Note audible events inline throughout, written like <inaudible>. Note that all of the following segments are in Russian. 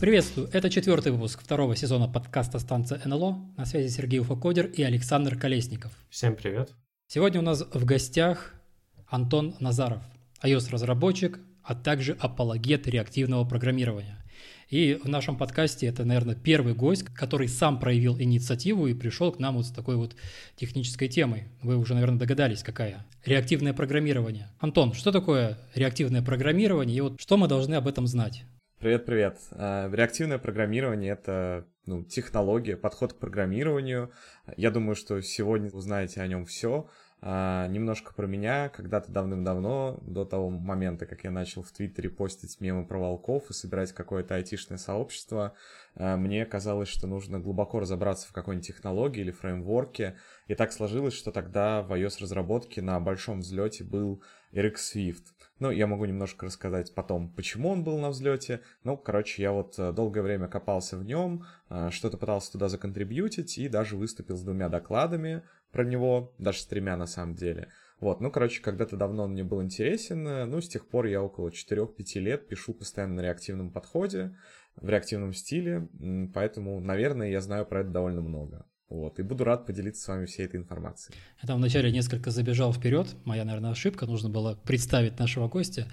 Приветствую! Это четвертый выпуск второго сезона подкаста «Станция НЛО». На связи Сергей Уфакодер и Александр Колесников. Всем привет! Сегодня у нас в гостях Антон Назаров, iOS-разработчик, а также апологет реактивного программирования. И в нашем подкасте это, наверное, первый гость, который сам проявил инициативу и пришел к нам вот с такой вот технической темой. Вы уже, наверное, догадались, какая. Реактивное программирование. Антон, что такое реактивное программирование и вот что мы должны об этом знать? Привет-привет. А, реактивное программирование — это ну, технология, подход к программированию. Я думаю, что сегодня узнаете о нем все. А, немножко про меня. Когда-то давным-давно, до того момента, как я начал в Твиттере постить мемы про волков и собирать какое-то айтишное сообщество, а, мне казалось, что нужно глубоко разобраться в какой-нибудь технологии или фреймворке. И так сложилось, что тогда в iOS-разработке на большом взлете был RX Swift. Ну, я могу немножко рассказать потом, почему он был на взлете. Ну, короче, я вот э, долгое время копался в нем, э, что-то пытался туда законтрибьютить и даже выступил с двумя докладами про него, даже с тремя на самом деле. Вот, ну, короче, когда-то давно он мне был интересен, э, ну, с тех пор я около 4-5 лет пишу постоянно на реактивном подходе, в реактивном стиле, поэтому, наверное, я знаю про это довольно много. Вот, и буду рад поделиться с вами всей этой информацией. Я там вначале несколько забежал вперед, моя, наверное, ошибка, нужно было представить нашего гостя.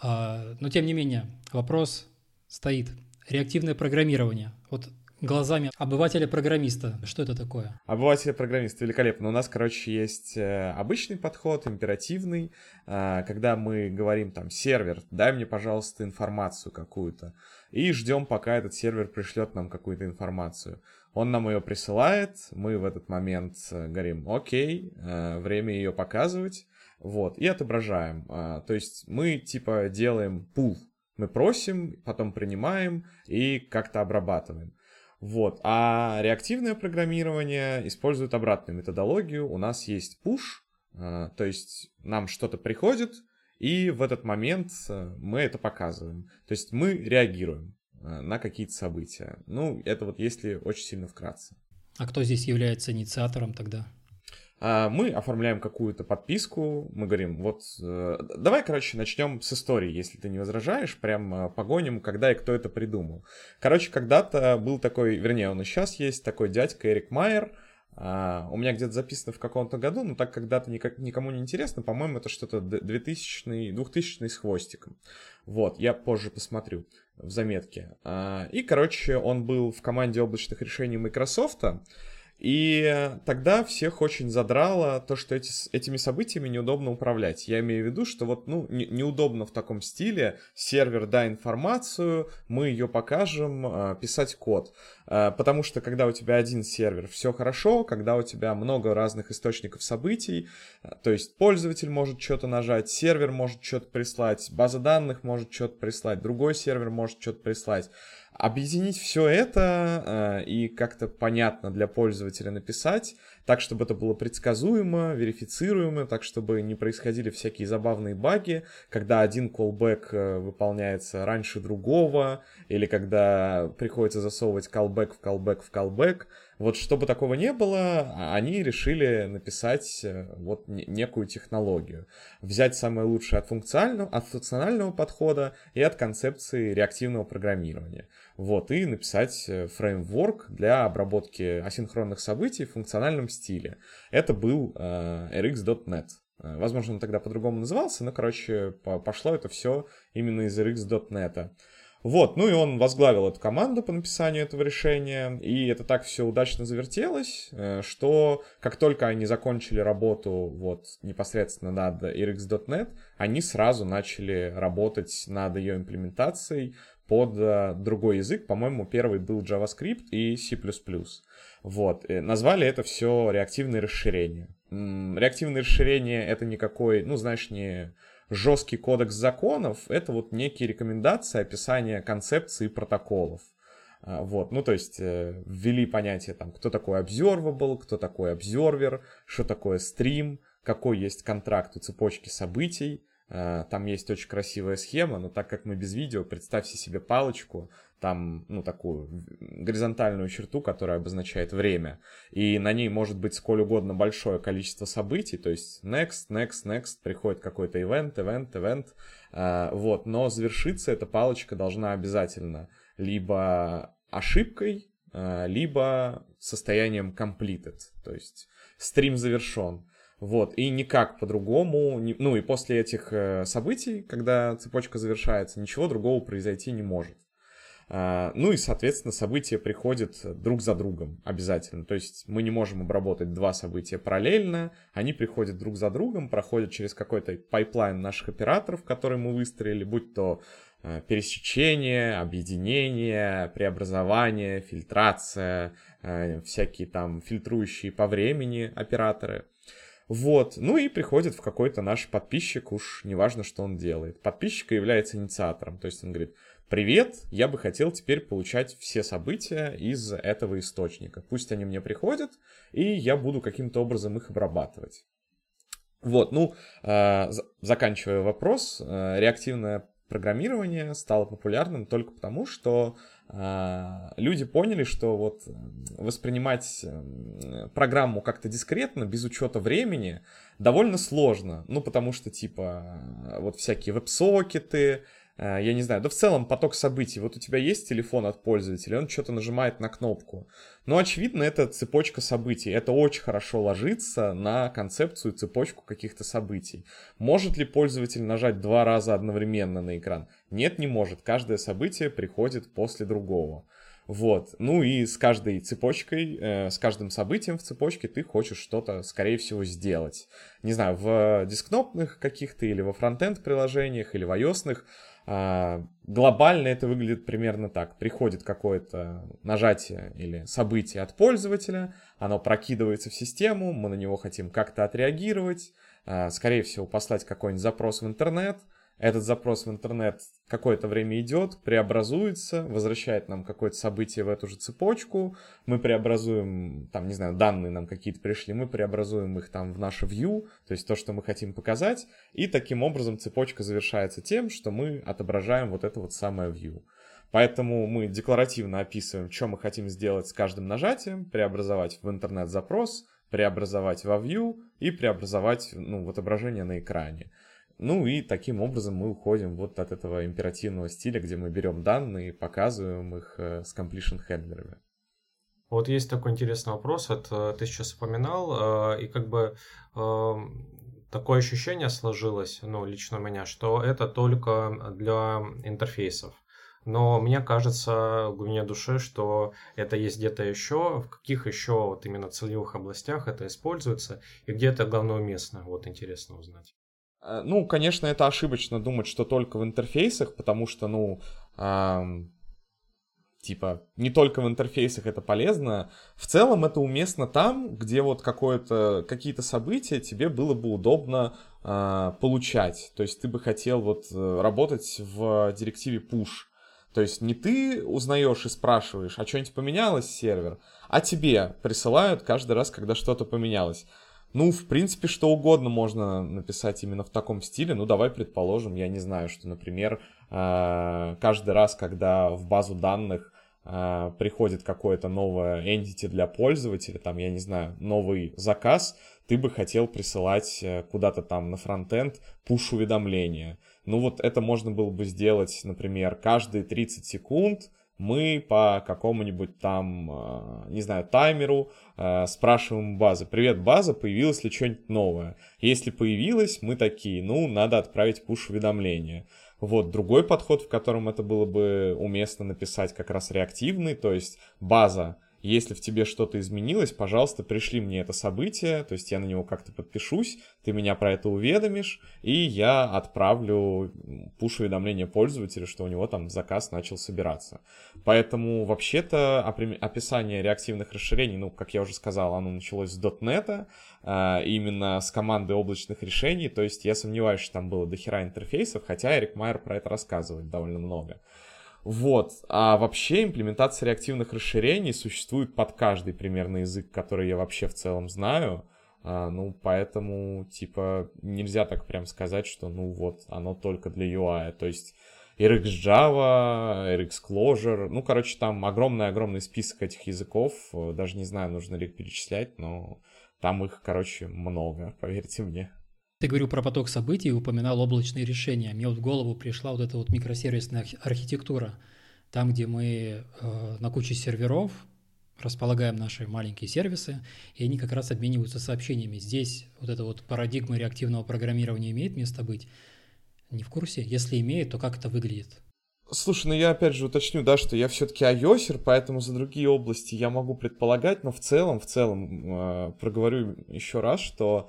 А, но, тем не менее, вопрос стоит. Реактивное программирование. Вот глазами обывателя-программиста. Что это такое? Обывателя-программиста великолепно. У нас, короче, есть э, обычный подход, императивный, э, когда мы говорим там, сервер, дай мне, пожалуйста, информацию какую-то, и ждем, пока этот сервер пришлет нам какую-то информацию. Он нам ее присылает, мы в этот момент э, говорим, окей, время ее показывать, вот, и отображаем. То есть мы, типа, делаем пул, мы просим, потом принимаем и как-то обрабатываем. Вот. А реактивное программирование использует обратную методологию. У нас есть push, э, то есть нам что-то приходит, и в этот момент э, мы это показываем. То есть мы реагируем э, на какие-то события. Ну, это вот если очень сильно вкратце. А кто здесь является инициатором тогда? А, мы оформляем какую-то подписку, мы говорим, вот, э, давай, короче, начнем с истории, если ты не возражаешь, прям э, погоним, когда и кто это придумал. Короче, когда-то был такой, вернее, он и сейчас есть, такой дядька Эрик Майер, а, у меня где-то записано в каком-то году, но так когда-то никому не интересно, по-моему, это что-то 2000 2000 с хвостиком. Вот, я позже посмотрю в заметке. А, и, короче, он был в команде облачных решений Microsoft, и тогда всех очень задрало то, что эти, этими событиями неудобно управлять. Я имею в виду, что вот ну, не, неудобно в таком стиле сервер да информацию, мы ее покажем, э, писать код. Э, потому что когда у тебя один сервер, все хорошо, когда у тебя много разных источников событий, э, то есть пользователь может что-то нажать, сервер может что-то прислать, база данных может что-то прислать, другой сервер может что-то прислать. Объединить все это э, и как-то понятно для пользователя написать, так, чтобы это было предсказуемо, верифицируемо, так, чтобы не происходили всякие забавные баги, когда один callback э, выполняется раньше другого, или когда приходится засовывать callback в callback в callback. Вот чтобы такого не было, а, они решили написать э, вот некую технологию. Взять самое лучшее от функционального, от функционального подхода и от концепции реактивного программирования. Вот, и написать э, фреймворк для обработки асинхронных событий в функциональном стиле. Это был э, rx.net. Э, возможно, он тогда по-другому назывался, но, короче, пошло это все именно из rx.net. Вот, ну и он возглавил эту команду по написанию этого решения, и это так все удачно завертелось, э, что как только они закончили работу вот непосредственно над rx.net, они сразу начали работать над ее имплементацией под э, другой язык. По-моему, первый был JavaScript и C++. Вот, и назвали это все реактивное расширение. Реактивное расширение это никакой, ну, знаешь, не жесткий кодекс законов, это вот некие рекомендации, описание концепций протоколов. А, вот, ну то есть э, ввели понятие там, кто такой observable, кто такой observer, что такое стрим, какой есть контракт у цепочки событий, Э, там есть очень красивая схема, но так как мы без видео, представьте себе палочку, там, ну, такую горизонтальную черту, которая обозначает время, и на ней может быть сколь угодно большое количество событий, то есть next, next, next, приходит какой-то event, event, event, э, вот, но завершиться эта палочка должна обязательно либо ошибкой, э, либо состоянием completed, то есть стрим завершен. Вот, и никак по-другому, ну и после этих э, событий, когда цепочка завершается, ничего другого произойти не может. А, ну и, соответственно, события приходят друг за другом обязательно. То есть мы не можем обработать два события параллельно, они приходят друг за другом, проходят через какой-то pipeline наших операторов, который мы выстроили, будь то э, пересечение, объединение, преобразование, фильтрация, э, всякие там фильтрующие по времени операторы – вот, ну и приходит в какой-то наш подписчик, уж неважно, что он делает. Подписчик является инициатором, то есть он говорит, привет, я бы хотел теперь получать все события из этого источника. Пусть они мне приходят, и я буду каким-то образом их обрабатывать. Вот, ну, э, заканчивая вопрос, э, реактивное программирование стало популярным только потому, что люди поняли, что вот воспринимать программу как-то дискретно, без учета времени, довольно сложно. Ну, потому что, типа, вот всякие веб-сокеты, я не знаю, да в целом поток событий. Вот у тебя есть телефон от пользователя, он что-то нажимает на кнопку. Но, очевидно, это цепочка событий. Это очень хорошо ложится на концепцию цепочку каких-то событий. Может ли пользователь нажать два раза одновременно на экран? Нет, не может. Каждое событие приходит после другого. Вот. Ну и с каждой цепочкой, э, с каждым событием в цепочке ты хочешь что-то, скорее всего, сделать. Не знаю, в дискнопных каких-то или во фронтенд приложениях, или в iOS глобально это выглядит примерно так. Приходит какое-то нажатие или событие от пользователя, оно прокидывается в систему, мы на него хотим как-то отреагировать, а, скорее всего, послать какой-нибудь запрос в интернет — этот запрос в интернет какое-то время идет, преобразуется, возвращает нам какое-то событие в эту же цепочку, мы преобразуем, там, не знаю, данные нам какие-то пришли, мы преобразуем их там в наше view, то есть то, что мы хотим показать, и таким образом цепочка завершается тем, что мы отображаем вот это вот самое view. Поэтому мы декларативно описываем, что мы хотим сделать с каждым нажатием, преобразовать в интернет-запрос, преобразовать во view и преобразовать ну, в отображение на экране. Ну и таким образом мы уходим вот от этого императивного стиля, где мы берем данные, показываем их э, с completion хендлерами. Вот есть такой интересный вопрос, это ты сейчас упоминал, э, и как бы эм, такое ощущение сложилось, ну, лично у меня, что это только для интерфейсов. Но мне кажется, в глубине души, что это есть где-то еще, в каких еще вот именно целевых областях это используется, и где это главное уместно, вот интересно узнать. Э, ну, конечно, это ошибочно думать, что только в интерфейсах, потому что, ну, эм, типа, не только в интерфейсах это полезно. В целом это уместно там, где вот какое-то, какие-то события тебе было бы удобно э, получать. То есть ты бы хотел вот э, работать в директиве push. То есть не ты узнаешь и спрашиваешь, а что-нибудь поменялось сервер, а тебе присылают каждый раз, когда что-то поменялось. Ну, в принципе, что угодно можно написать именно в таком стиле. Ну, давай предположим, я не знаю, что, например, э, каждый раз, когда в базу данных э, приходит какое-то новое entity для пользователя, там, я не знаю, новый заказ, ты бы хотел присылать э, куда-то там на фронтенд пуш-уведомления. Ну, вот это можно было бы сделать, например, каждые 30 секунд, мы по какому-нибудь там, э, не знаю, таймеру э, спрашиваем базы, привет, база, появилось ли что-нибудь новое? Если появилось, мы такие, ну, надо отправить пуш-уведомление. Вот, другой подход, в котором это было бы уместно написать как раз реактивный, то есть база если в тебе что-то изменилось, пожалуйста, пришли мне это событие, то есть я на него как-то подпишусь, ты меня про это уведомишь, и я отправлю пуш-уведомление пользователю, что у него там заказ начал собираться. Поэтому вообще-то описание реактивных расширений, ну, как я уже сказал, оно началось с .NET, а, именно с команды облачных решений, то есть я сомневаюсь, что там было дохера интерфейсов, хотя Эрик Майер про это рассказывает довольно много. Вот. А вообще имплементация реактивных расширений существует под каждый примерно язык, который я вообще в целом знаю. А, ну, поэтому, типа, нельзя так прям сказать, что, ну, вот, оно только для UI. То есть RxJava, RxClojure, ну, короче, там огромный-огромный список этих языков. Даже не знаю, нужно ли их перечислять, но там их, короче, много, <laughs> поверьте мне. Ты говорил про поток событий и упоминал облачные решения. Мне вот в голову пришла вот эта вот микросервисная архитектура. Там, где мы э, на куче серверов располагаем наши маленькие сервисы, и они как раз обмениваются сообщениями. Здесь вот эта вот парадигма реактивного программирования имеет место быть? Не в курсе? Если имеет, то как это выглядит? Слушай, ну я опять же уточню, да, что я все-таки iOSер, поэтому за другие области я могу предполагать, но в целом, в целом, э, проговорю еще раз, что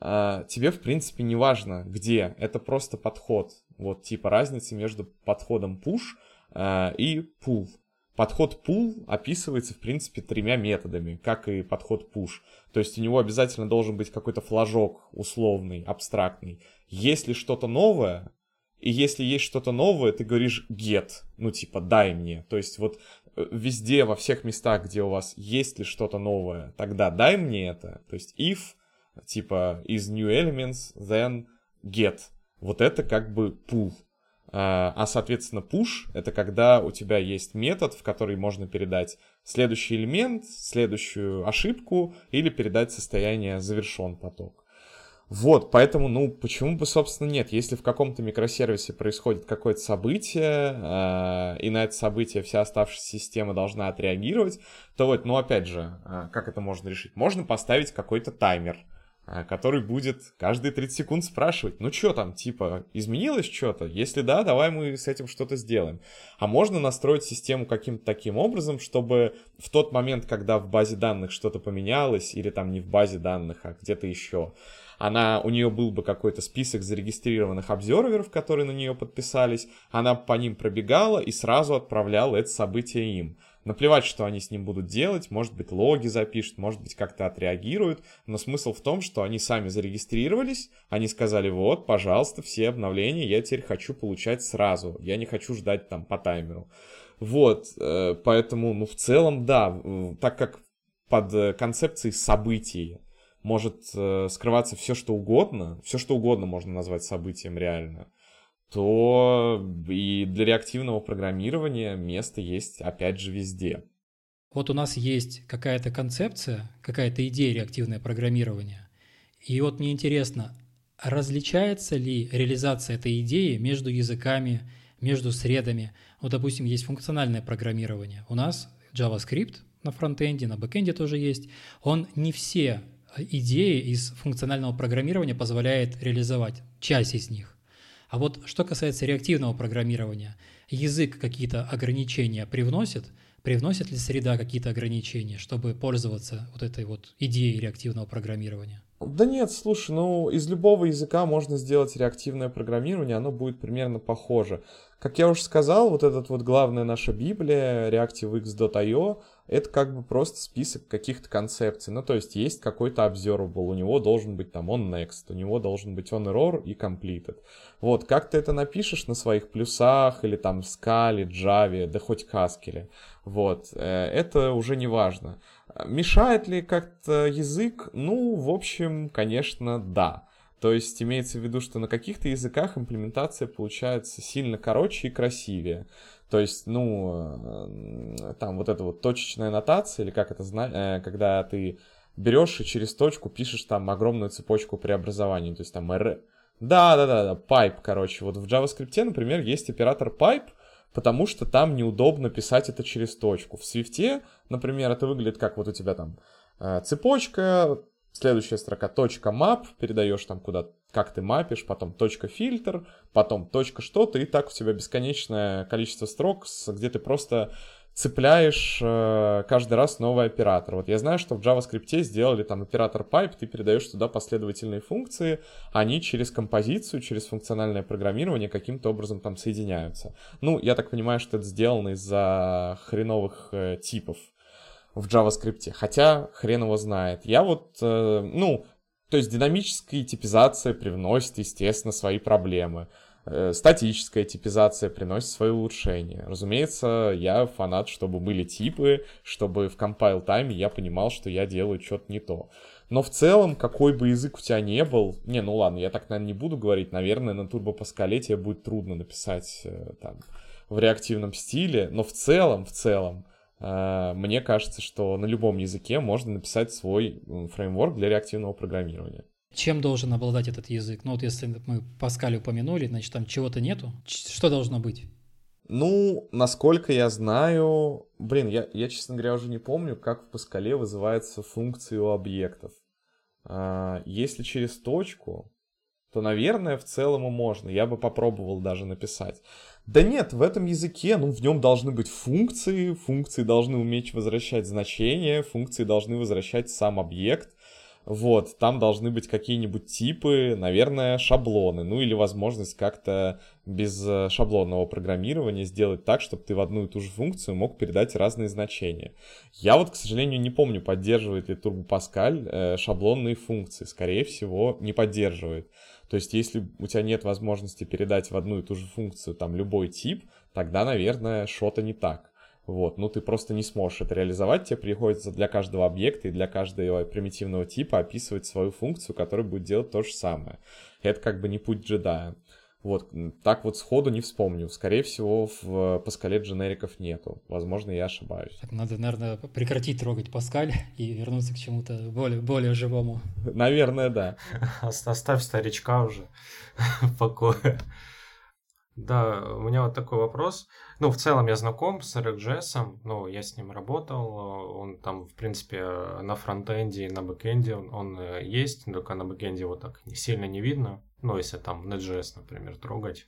тебе, в принципе, не важно, где, это просто подход. Вот, типа, разница между подходом push э, и pull. Подход pull описывается, в принципе, тремя методами, как и подход push. То есть у него обязательно должен быть какой-то флажок условный, абстрактный. Если что-то новое, и если есть что-то новое, ты говоришь get, ну типа дай мне. То есть вот э, везде, во всех местах, где у вас есть ли что-то новое, тогда дай мне это. То есть if, типа is new elements, then get. Вот это как бы pull. А, а, соответственно, push — это когда у тебя есть метод, в который можно передать следующий элемент, следующую ошибку или передать состояние завершен поток. Вот, поэтому, ну, почему бы, собственно, нет? Если в каком-то микросервисе происходит какое-то событие, э, и на это событие вся оставшаяся система должна отреагировать, то вот, ну, опять же, э, как это можно решить? Можно поставить какой-то таймер, который будет каждые 30 секунд спрашивать, ну что там, типа, изменилось что-то? Если да, давай мы с этим что-то сделаем. А можно настроить систему каким-то таким образом, чтобы в тот момент, когда в базе данных что-то поменялось, или там не в базе данных, а где-то еще, она, у нее был бы какой-то список зарегистрированных обзорверов, которые на нее подписались, она по ним пробегала и сразу отправляла это событие им. Наплевать, что они с ним будут делать, может быть, логи запишут, может быть, как-то отреагируют, но смысл в том, что они сами зарегистрировались, они сказали, вот, пожалуйста, все обновления я теперь хочу получать сразу, я не хочу ждать там по таймеру. Вот, э, поэтому, ну, в целом, да, так как под э, концепцией событий может э, скрываться все, что угодно, все, что угодно можно назвать событием реально, то и для реактивного программирования место есть, опять же, везде. Вот у нас есть какая-то концепция, какая-то идея реактивное программирование. И вот мне интересно, различается ли реализация этой идеи между языками, между средами? Вот, допустим, есть функциональное программирование. У нас JavaScript на фронтенде, на бэкенде тоже есть. Он не все идеи из функционального программирования позволяет реализовать, часть из них. А вот что касается реактивного программирования, язык какие-то ограничения привносит, привносит ли среда какие-то ограничения, чтобы пользоваться вот этой вот идеей реактивного программирования? Да нет, слушай, ну из любого языка можно сделать реактивное программирование, оно будет примерно похоже. Как я уже сказал, вот этот вот главная наша Библия, reactivex.io, это как бы просто список каких-то концепций. Ну, то есть есть какой-то observable, у него должен быть там on next, у него должен быть on error и completed. Вот, как ты это напишешь на своих плюсах или там Scala, Java, да хоть Haskell, вот, э, это уже не важно. Мешает ли как-то язык? Ну, в общем, конечно, да. То есть имеется в виду, что на каких-то языках имплементация получается сильно короче и красивее. То есть, ну, э, там вот эта вот точечная нотация, или как это, э, когда ты берешь и через точку пишешь там огромную цепочку преобразований, то есть там R... Да, да, да, да, pipe, короче. Вот в JavaScript, например, есть оператор pipe, потому что там неудобно писать это через точку. В Swift, например, это выглядит как вот у тебя там э, цепочка, следующая строка точка map, передаешь там куда как ты мапишь, потом точка фильтр, потом точка что-то, и так у тебя бесконечное количество строк, где ты просто цепляешь э, каждый раз новый оператор. Вот я знаю, что в JavaScript сделали там оператор pipe, ты передаешь туда последовательные функции, они через композицию, через функциональное программирование каким-то образом там соединяются. Ну, я так понимаю, что это сделано из-за хреновых э, типов в JavaScript. Хотя хрен его знает. Я вот, э, ну, то есть динамическая типизация привносит, естественно, свои проблемы. Э, статическая типизация приносит свои улучшения. Разумеется, я фанат, чтобы были типы, чтобы в compile тайме я понимал, что я делаю что-то не то. Но в целом, какой бы язык у тебя не был, не, ну ладно, я так, наверное, не буду говорить, наверное, на Turbo Pascal тебе будет трудно написать э, там в реактивном стиле, но в целом, в целом, э, мне кажется, что на любом языке можно написать свой фреймворк для реактивного программирования. Чем должен обладать этот язык? Ну вот если мы Паскаль упомянули, значит там чего-то нету. Что должно быть? Ну, насколько я знаю, блин, я, я, честно говоря, уже не помню, как в Паскале вызываются функции у объектов. А, если через точку, то, наверное, в целом и можно. Я бы попробовал даже написать. Да нет, в этом языке, ну, в нем должны быть функции, функции должны уметь возвращать значения, функции должны возвращать сам объект. Вот, там должны быть какие-нибудь типы, наверное, шаблоны, ну или возможность как-то без э, шаблонного программирования сделать так, чтобы ты в одну и ту же функцию мог передать разные значения. Я вот, к сожалению, не помню, поддерживает ли Turbo Pascal э, шаблонные функции. Скорее всего, не поддерживает. То есть, если у тебя нет возможности передать в одну и ту же функцию там любой тип, тогда, наверное, что-то не так. Вот, ну ты просто не сможешь это реализовать, тебе приходится для каждого объекта и для каждого примитивного типа описывать свою функцию, которая будет делать то же самое. Это как бы не путь джедая. Вот, так вот сходу не вспомню. Скорее всего, в Паскале дженериков нету. Возможно, я ошибаюсь. Так, надо, наверное, прекратить трогать Паскаль и вернуться к чему-то более, более живому. Наверное, да. <laughs> Оставь старичка уже <laughs> в покое. Да, у меня вот такой вопрос. Ну, в целом я знаком с RxJS, ну, я с ним работал, он там, в принципе, на фронтенде и на бэкенде он, э, есть, только на бэкенде его так сильно не видно, ну, если там Node.js, например, трогать.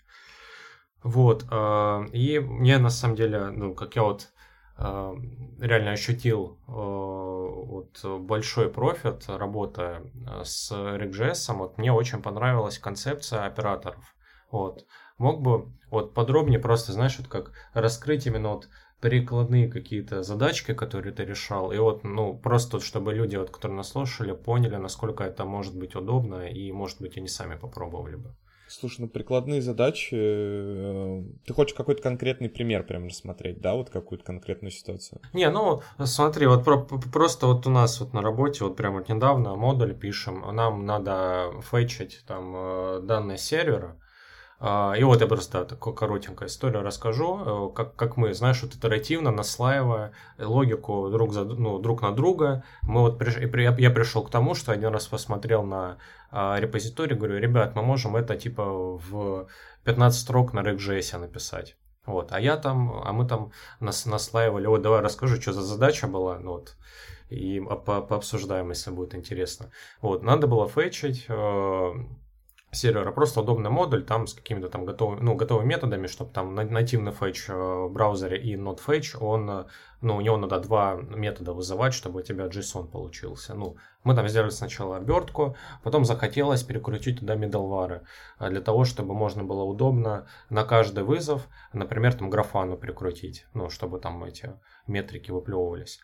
Вот, э, и мне на самом деле, ну, как я вот э, реально ощутил вот большой профит, работая с RxJS, вот мне очень понравилась концепция операторов. Вот. Мог бы вот подробнее просто, знаешь, вот как раскрыть именно вот прикладные какие-то задачки, которые ты решал, и вот, ну, просто чтобы люди, вот, которые нас слушали, поняли, насколько это может быть удобно, и, может быть, они сами попробовали бы. Слушай, ну прикладные задачи, э, ты хочешь какой-то конкретный пример прям рассмотреть, да, вот какую-то конкретную ситуацию? Не, ну смотри, вот про, просто вот у нас вот на работе, вот прямо вот недавно модуль пишем, нам надо фетчить там э, данные сервера, и вот я просто такую коротенькую историю расскажу, э, как, как мы, знаешь, вот итеративно, наслаивая логику друг, за, ну, друг на друга, мы вот приш... я пришел к тому, что один раз посмотрел на а, репозиторий, говорю, ребят, мы можем это типа в 15 строк на RxJS написать. Вот, а я там, а мы там нас, наслаивали, вот давай расскажу, что за задача была, ну вот, и по пообсуждаем, если будет интересно. Вот, надо было фетчить э, сервера, просто удобный модуль там с какими-то там готовыми, ну, готовыми методами, чтобы там нативный фетч э, в браузере и not fetch, он, э, ну, у него надо два метода вызывать, чтобы у тебя JSON получился. Ну, мы там сделали сначала обертку, потом захотелось перекрутить туда middleware, э, для того, чтобы можно было удобно на каждый вызов, например, там графану прикрутить, ну, чтобы там эти метрики выплевывались.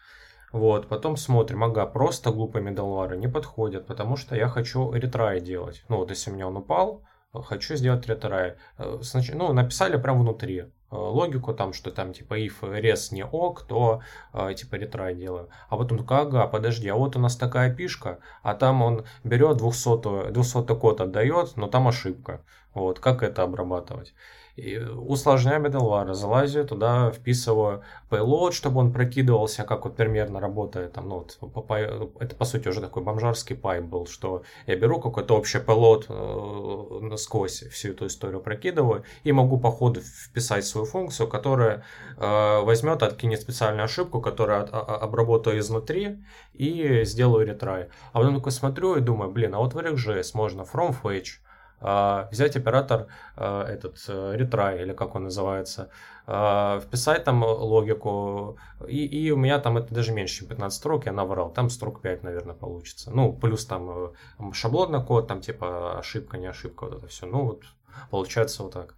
Вот, потом смотрим, ага, просто глупые медалвары не подходят, потому что я хочу ретрай делать. Ну, вот если у меня он упал, хочу сделать ретрай. Э, ну, написали прямо внутри э, логику там, что там типа if res не ок, то э, типа ретрай делаю. А потом только, ага, подожди, а вот у нас такая пишка, а там он берет 200, 200 код отдает, но там ошибка. Вот, как это обрабатывать? Усложняю middleware, залазю туда, вписываю payload, чтобы он прокидывался, как вот примерно работает. Там, ну, вот, это, по сути, уже такой бомжарский пайп был, что я беру какой-то общий payload э, сквозь всю эту историю прокидываю и могу по ходу вписать свою функцию, которая э, возьмет, откинет специальную ошибку, которую от, обработаю изнутри и сделаю ретрай. А потом такой смотрю и думаю, блин, а вот в RxJS можно from fetch, а, взять оператор а, этот retry, э, или как он называется, а, вписать там логику, и, и у меня там это даже меньше, чем 15 строк, я наврал, там строк 5, наверное, получится. Ну, плюс там э, шаблонный код, там типа ошибка, не ошибка, вот это все. Ну, вот получается вот так.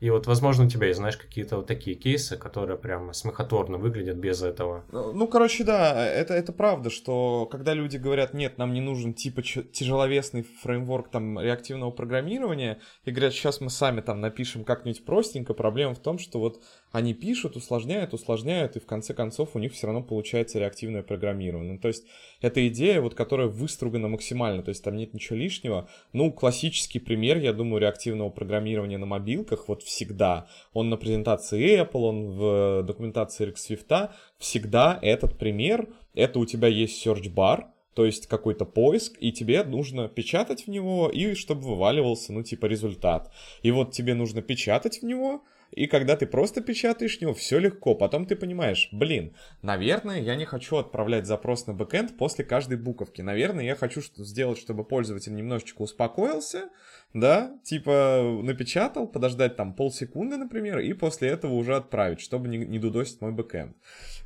И вот, возможно, у тебя есть, знаешь, какие-то вот такие кейсы, которые прям смехотворно выглядят без этого. Ну, ну, короче, да, это, это правда, что когда люди говорят, нет, нам не нужен типа тяжеловесный фреймворк там реактивного программирования, и говорят, сейчас мы сами там напишем как-нибудь простенько, проблема в том, что вот они пишут, усложняют, усложняют, и в конце концов у них все равно получается реактивное программирование. Ну, то есть это идея, вот, которая выстругана максимально, то есть там нет ничего лишнего. Ну, классический пример, я думаю, реактивного программирования на мобилках, вот всегда. Он на презентации Apple, он в документации Rick всегда этот пример, это у тебя есть search bar, то есть какой-то поиск, и тебе нужно печатать в него, и чтобы вываливался, ну, типа, результат. И вот тебе нужно печатать в него, и когда ты просто печатаешь него, все легко. Потом ты понимаешь, блин, наверное, я не хочу отправлять запрос на бэкэнд после каждой буковки. Наверное, я хочу сделать, чтобы пользователь немножечко успокоился, да, типа напечатал, подождать там полсекунды, например, и после этого уже отправить, чтобы не, не дудосить мой бэкэнд.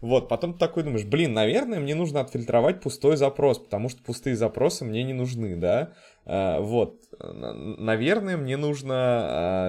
Вот, потом ты такой думаешь, блин, наверное, мне нужно отфильтровать пустой запрос, потому что пустые запросы мне не нужны, да. Uh, вот, наверное, мне нужно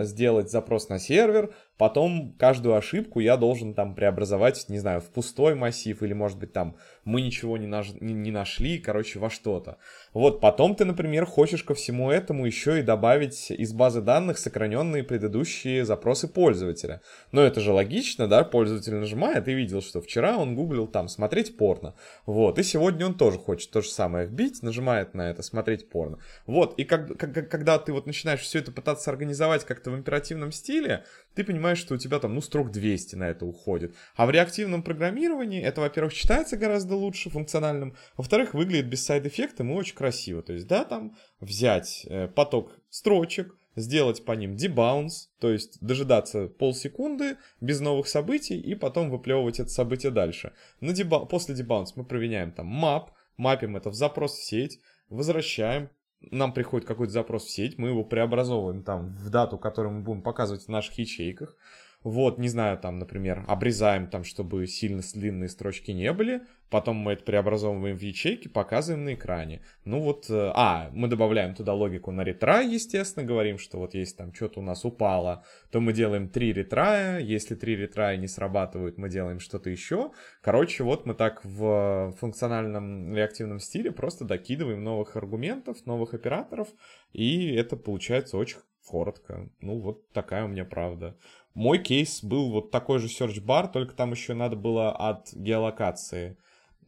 uh, сделать запрос на сервер, потом каждую ошибку я должен там преобразовать, не знаю, в пустой массив, или, может быть, там мы ничего не, наж... не, нашли, короче, во что-то. Вот, потом ты, например, хочешь ко всему этому еще и добавить из базы данных сохраненные предыдущие запросы пользователя. Но это же логично, да, пользователь нажимает и видел, что вчера он гуглил там «смотреть порно». Вот, и сегодня он тоже хочет то же самое вбить, нажимает на это «смотреть порно». Вот, и как, как, когда ты вот начинаешь все это пытаться организовать как-то в императивном стиле, ты понимаешь, что у тебя там, ну, строк 200 на это уходит. А в реактивном программировании это, во-первых, читается гораздо лучше функциональным, во-вторых, выглядит без сайд-эффектом и очень красиво. То есть, да, там взять э, поток строчек, сделать по ним дебаунс, то есть дожидаться полсекунды без новых событий и потом выплевывать это событие дальше. На деба... После дебаунс мы проверяем там map, мапим это в запрос в сеть, возвращаем, нам приходит какой-то запрос в сеть, мы его преобразовываем там в дату, которую мы будем показывать в наших ячейках. Вот, не знаю, там, например, обрезаем там, чтобы сильно длинные строчки не были, потом мы это преобразовываем в ячейки, показываем на экране. Ну вот, э, а, мы добавляем туда логику на ретрай, естественно, говорим, что вот если там что-то у нас упало, то мы делаем три ретрая, если три ретрая не срабатывают, мы делаем что-то еще. Короче, вот мы так в функциональном реактивном стиле просто докидываем новых аргументов, новых операторов, и это получается очень коротко. Ну, вот такая у меня правда. Мой кейс был вот такой же search bar, только там еще надо было от геолокации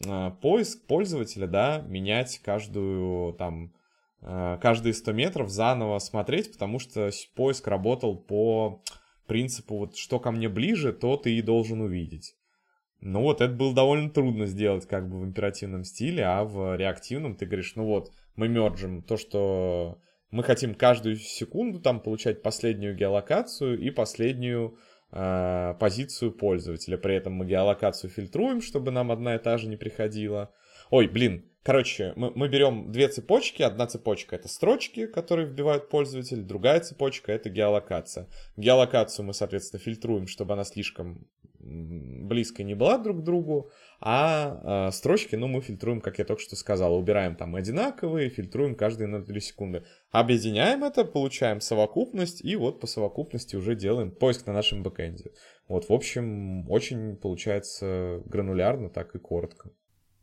э, поиск пользователя, да, менять каждую там э, каждые 100 метров заново смотреть, потому что поиск работал по принципу вот что ко мне ближе, то ты и должен увидеть. Ну вот, это было довольно трудно сделать как бы в императивном стиле, а в реактивном ты говоришь, ну вот, мы мерджим то, что мы хотим каждую секунду там получать последнюю геолокацию и последнюю э, позицию пользователя. При этом мы геолокацию фильтруем, чтобы нам одна и та же не приходила. Ой, блин, короче, мы, мы берем две цепочки. Одна цепочка это строчки, которые вбивают пользователь, другая цепочка это геолокация. Геолокацию мы, соответственно, фильтруем, чтобы она слишком близко не была друг к другу, а э, строчки, ну, мы фильтруем, как я только что сказал, убираем там одинаковые, фильтруем каждые на 3 секунды. Объединяем это, получаем совокупность, и вот по совокупности уже делаем поиск на нашем бэкэнде. Вот, в общем, очень получается гранулярно, так и коротко.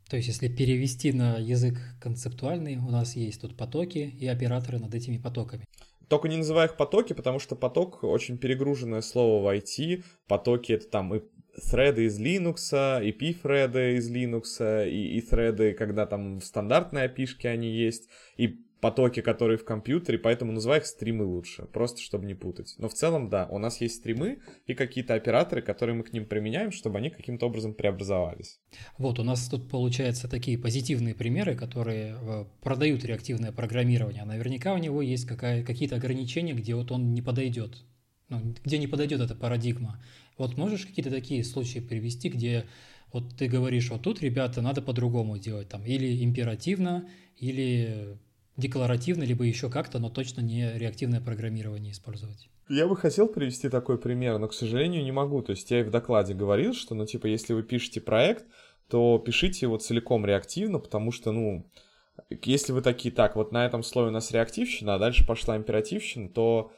То есть, если перевести на язык концептуальный, у нас есть тут потоки и операторы над этими потоками. Только не называй их потоки, потому что поток очень перегруженное слово в IT. Потоки это там и threады из Linux, и p-threады из Linux, и, и threады, когда там в стандартной api они есть, и потоки, которые в компьютере, поэтому называй их стримы лучше, просто чтобы не путать. Но в целом, да, у нас есть стримы и какие-то операторы, которые мы к ним применяем, чтобы они каким-то образом преобразовались. Вот, у нас тут получается такие позитивные примеры, которые э, продают реактивное программирование. А наверняка у него есть какая, какие-то ограничения, где вот он не подойдет, ну, где не подойдет эта парадигма. Вот можешь какие-то такие случаи привести, где вот ты говоришь, вот тут, ребята, надо по-другому делать, там, или императивно, или декларативно, либо еще как-то, но точно не реактивное программирование использовать. Я бы хотел привести такой пример, но, к сожалению, не могу. То есть я и в докладе говорил, что, ну, типа, если вы пишете проект, то пишите его целиком реактивно, потому что, ну, если вы такие, так, вот на этом слое у нас реактивщина, а дальше пошла императивщина, то,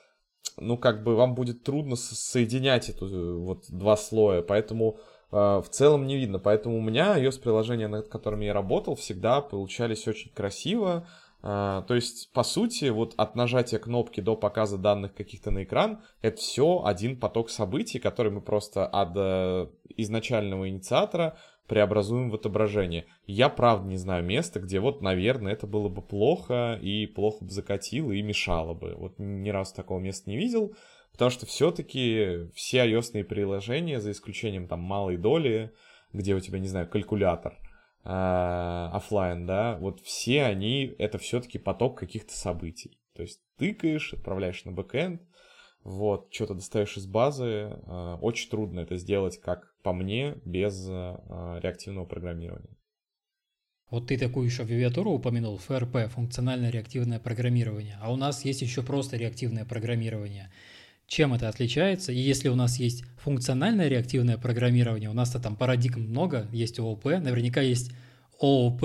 ну, как бы вам будет трудно соединять эту вот два слоя, поэтому э, в целом не видно. Поэтому у меня iOS-приложения, над которыми я работал, всегда получались очень красиво, то есть, по сути, вот от нажатия кнопки до показа данных каких-то на экран, это все один поток событий, который мы просто от э, изначального инициатора преобразуем в отображение. Я правда не знаю места, где вот, наверное, это было бы плохо и плохо бы закатило и мешало бы. Вот ни разу такого места не видел, потому что все-таки все ios приложения, за исключением там малой доли, где у тебя, не знаю, калькулятор, офлайн, да, вот все они, это все-таки поток каких-то событий. То есть тыкаешь, отправляешь на бэкэнд, вот, что-то достаешь из базы. Э, очень трудно это сделать, как по мне, без э, реактивного программирования. Вот ты такую еще аббревиатуру упомянул, ФРП, функциональное реактивное программирование. А у нас есть еще просто реактивное программирование – чем это отличается? И если у нас есть функциональное реактивное программирование, у нас-то там парадигм много, есть ООП, наверняка есть ООП,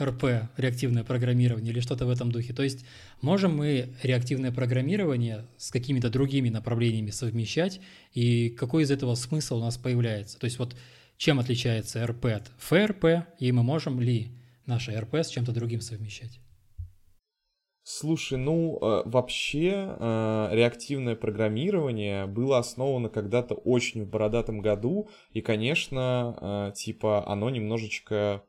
РП, реактивное программирование или что-то в этом духе. То есть можем мы реактивное программирование с какими-то другими направлениями совмещать, и какой из этого смысл у нас появляется? То есть вот чем отличается РП от ФРП, и мы можем ли наше РП с чем-то другим совмещать? Слушай, ну э, вообще э, реактивное программирование было основано когда-то очень в бородатом году, и, конечно, э, типа оно немножечко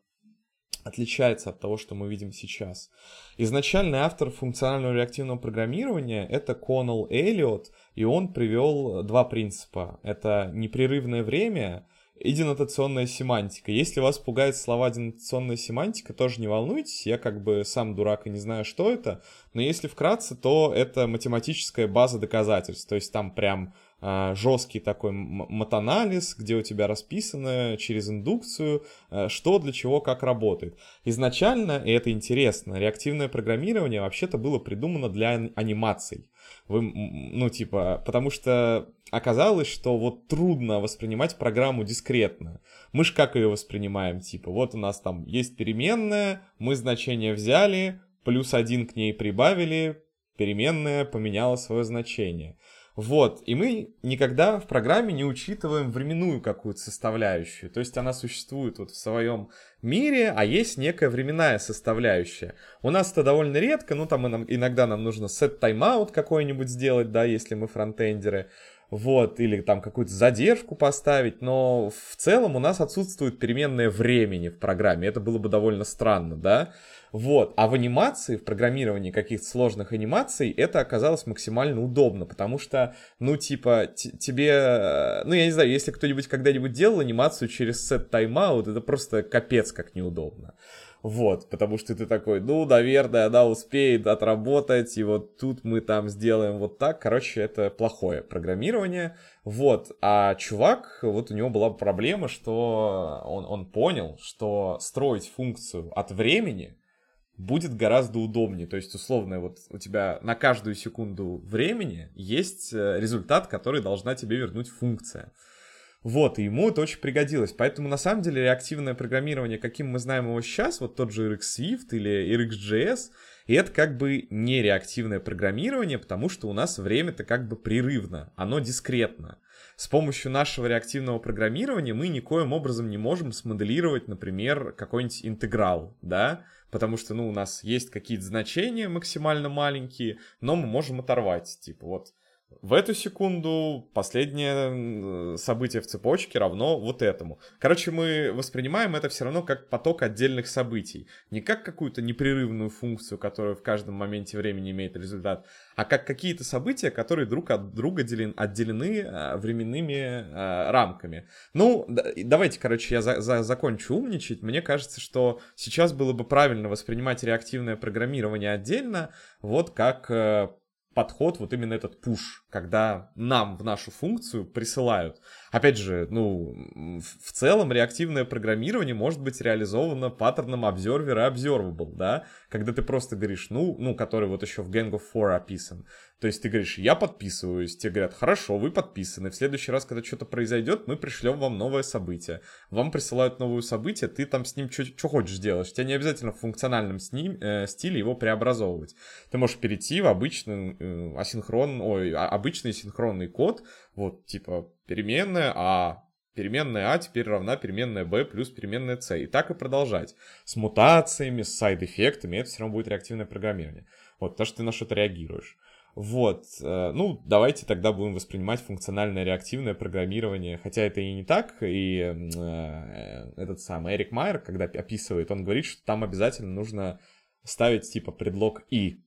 отличается от того, что мы видим сейчас. Изначальный автор функционального реактивного программирования — это Коннелл Эллиот, и он привел два принципа. Это непрерывное время — и денотационная семантика. Если вас пугает слова денотационная семантика, тоже не волнуйтесь, я как бы сам дурак и не знаю, что это, но если вкратце, то это математическая база доказательств, то есть там прям э, жесткий такой матанализ, где у тебя расписано через индукцию, э, что для чего как работает. Изначально, и это интересно, реактивное программирование вообще-то было придумано для анимаций. Вы, ну, типа, потому что оказалось, что вот трудно воспринимать программу дискретно. Мы ж как ее воспринимаем? Типа, вот у нас там есть переменная, мы значение взяли, плюс один к ней прибавили, переменная поменяла свое значение. Вот, и мы никогда в программе не учитываем временную какую-то составляющую. То есть она существует вот в своем мире, а есть некая временная составляющая. У нас это довольно редко, ну там иногда нам нужно set timeout какой-нибудь сделать, да, если мы фронтендеры вот, или там какую-то задержку поставить, но в целом у нас отсутствует переменное времени в программе, это было бы довольно странно, да, вот, а в анимации, в программировании каких-то сложных анимаций это оказалось максимально удобно, потому что, ну, типа, тебе, ну, я не знаю, если кто-нибудь когда-нибудь делал анимацию через set timeout, это просто капец как неудобно. Вот, потому что ты такой, ну, наверное, она успеет отработать, и вот тут мы там сделаем вот так. Короче, это плохое программирование. Вот, а чувак, вот у него была проблема, что он, он понял, что строить функцию от времени будет гораздо удобнее. То есть, условно, вот у тебя на каждую секунду времени есть э, результат, который должна тебе вернуть функция. Вот, и ему это очень пригодилось. Поэтому, на самом деле, реактивное программирование, каким мы знаем его сейчас, вот тот же RX Swift или RxJS, и это как бы не реактивное программирование, потому что у нас время-то как бы прерывно, оно дискретно. С помощью нашего реактивного программирования мы никоим образом не можем смоделировать, например, какой-нибудь интеграл, да, потому что, ну, у нас есть какие-то значения максимально маленькие, но мы можем оторвать, типа, вот, в эту секунду последнее событие в цепочке равно вот этому. Короче, мы воспринимаем это все равно как поток отдельных событий. Не как какую-то непрерывную функцию, которая в каждом моменте времени имеет результат, а как какие-то события, которые друг от друга делен, отделены а, временными а, рамками. Ну, давайте, короче, я за, за, закончу умничать. Мне кажется, что сейчас было бы правильно воспринимать реактивное программирование отдельно, вот как э, подход, вот именно этот push, когда нам в нашу функцию присылают. Опять же, ну, в целом реактивное программирование может быть реализовано паттерном и observable, да, когда ты просто говоришь, ну, ну, который вот еще в Gang of Four описан. То есть ты говоришь, я подписываюсь, тебе говорят, хорошо, вы подписаны, в следующий раз, когда что-то произойдет, мы пришлем вам новое событие. Вам присылают новое событие, ты там с ним что хочешь делаешь. Тебе не обязательно в функциональном с ним, э, стиле его преобразовывать. Ты можешь перейти в обычный э, асинхрон, ой, а, обычный синхронный код, вот, типа, переменная, а переменная А теперь равна переменная B плюс переменная C. И так и продолжать. С мутациями, с сайд-эффектами, это все равно будет реактивное программирование. Вот, потому что ты на что-то реагируешь. Вот, э, ну, давайте тогда будем воспринимать функциональное реактивное программирование, хотя это и не так, и э, этот самый Эрик Майер, когда описывает, он говорит, что там обязательно нужно ставить типа предлог «и», Э,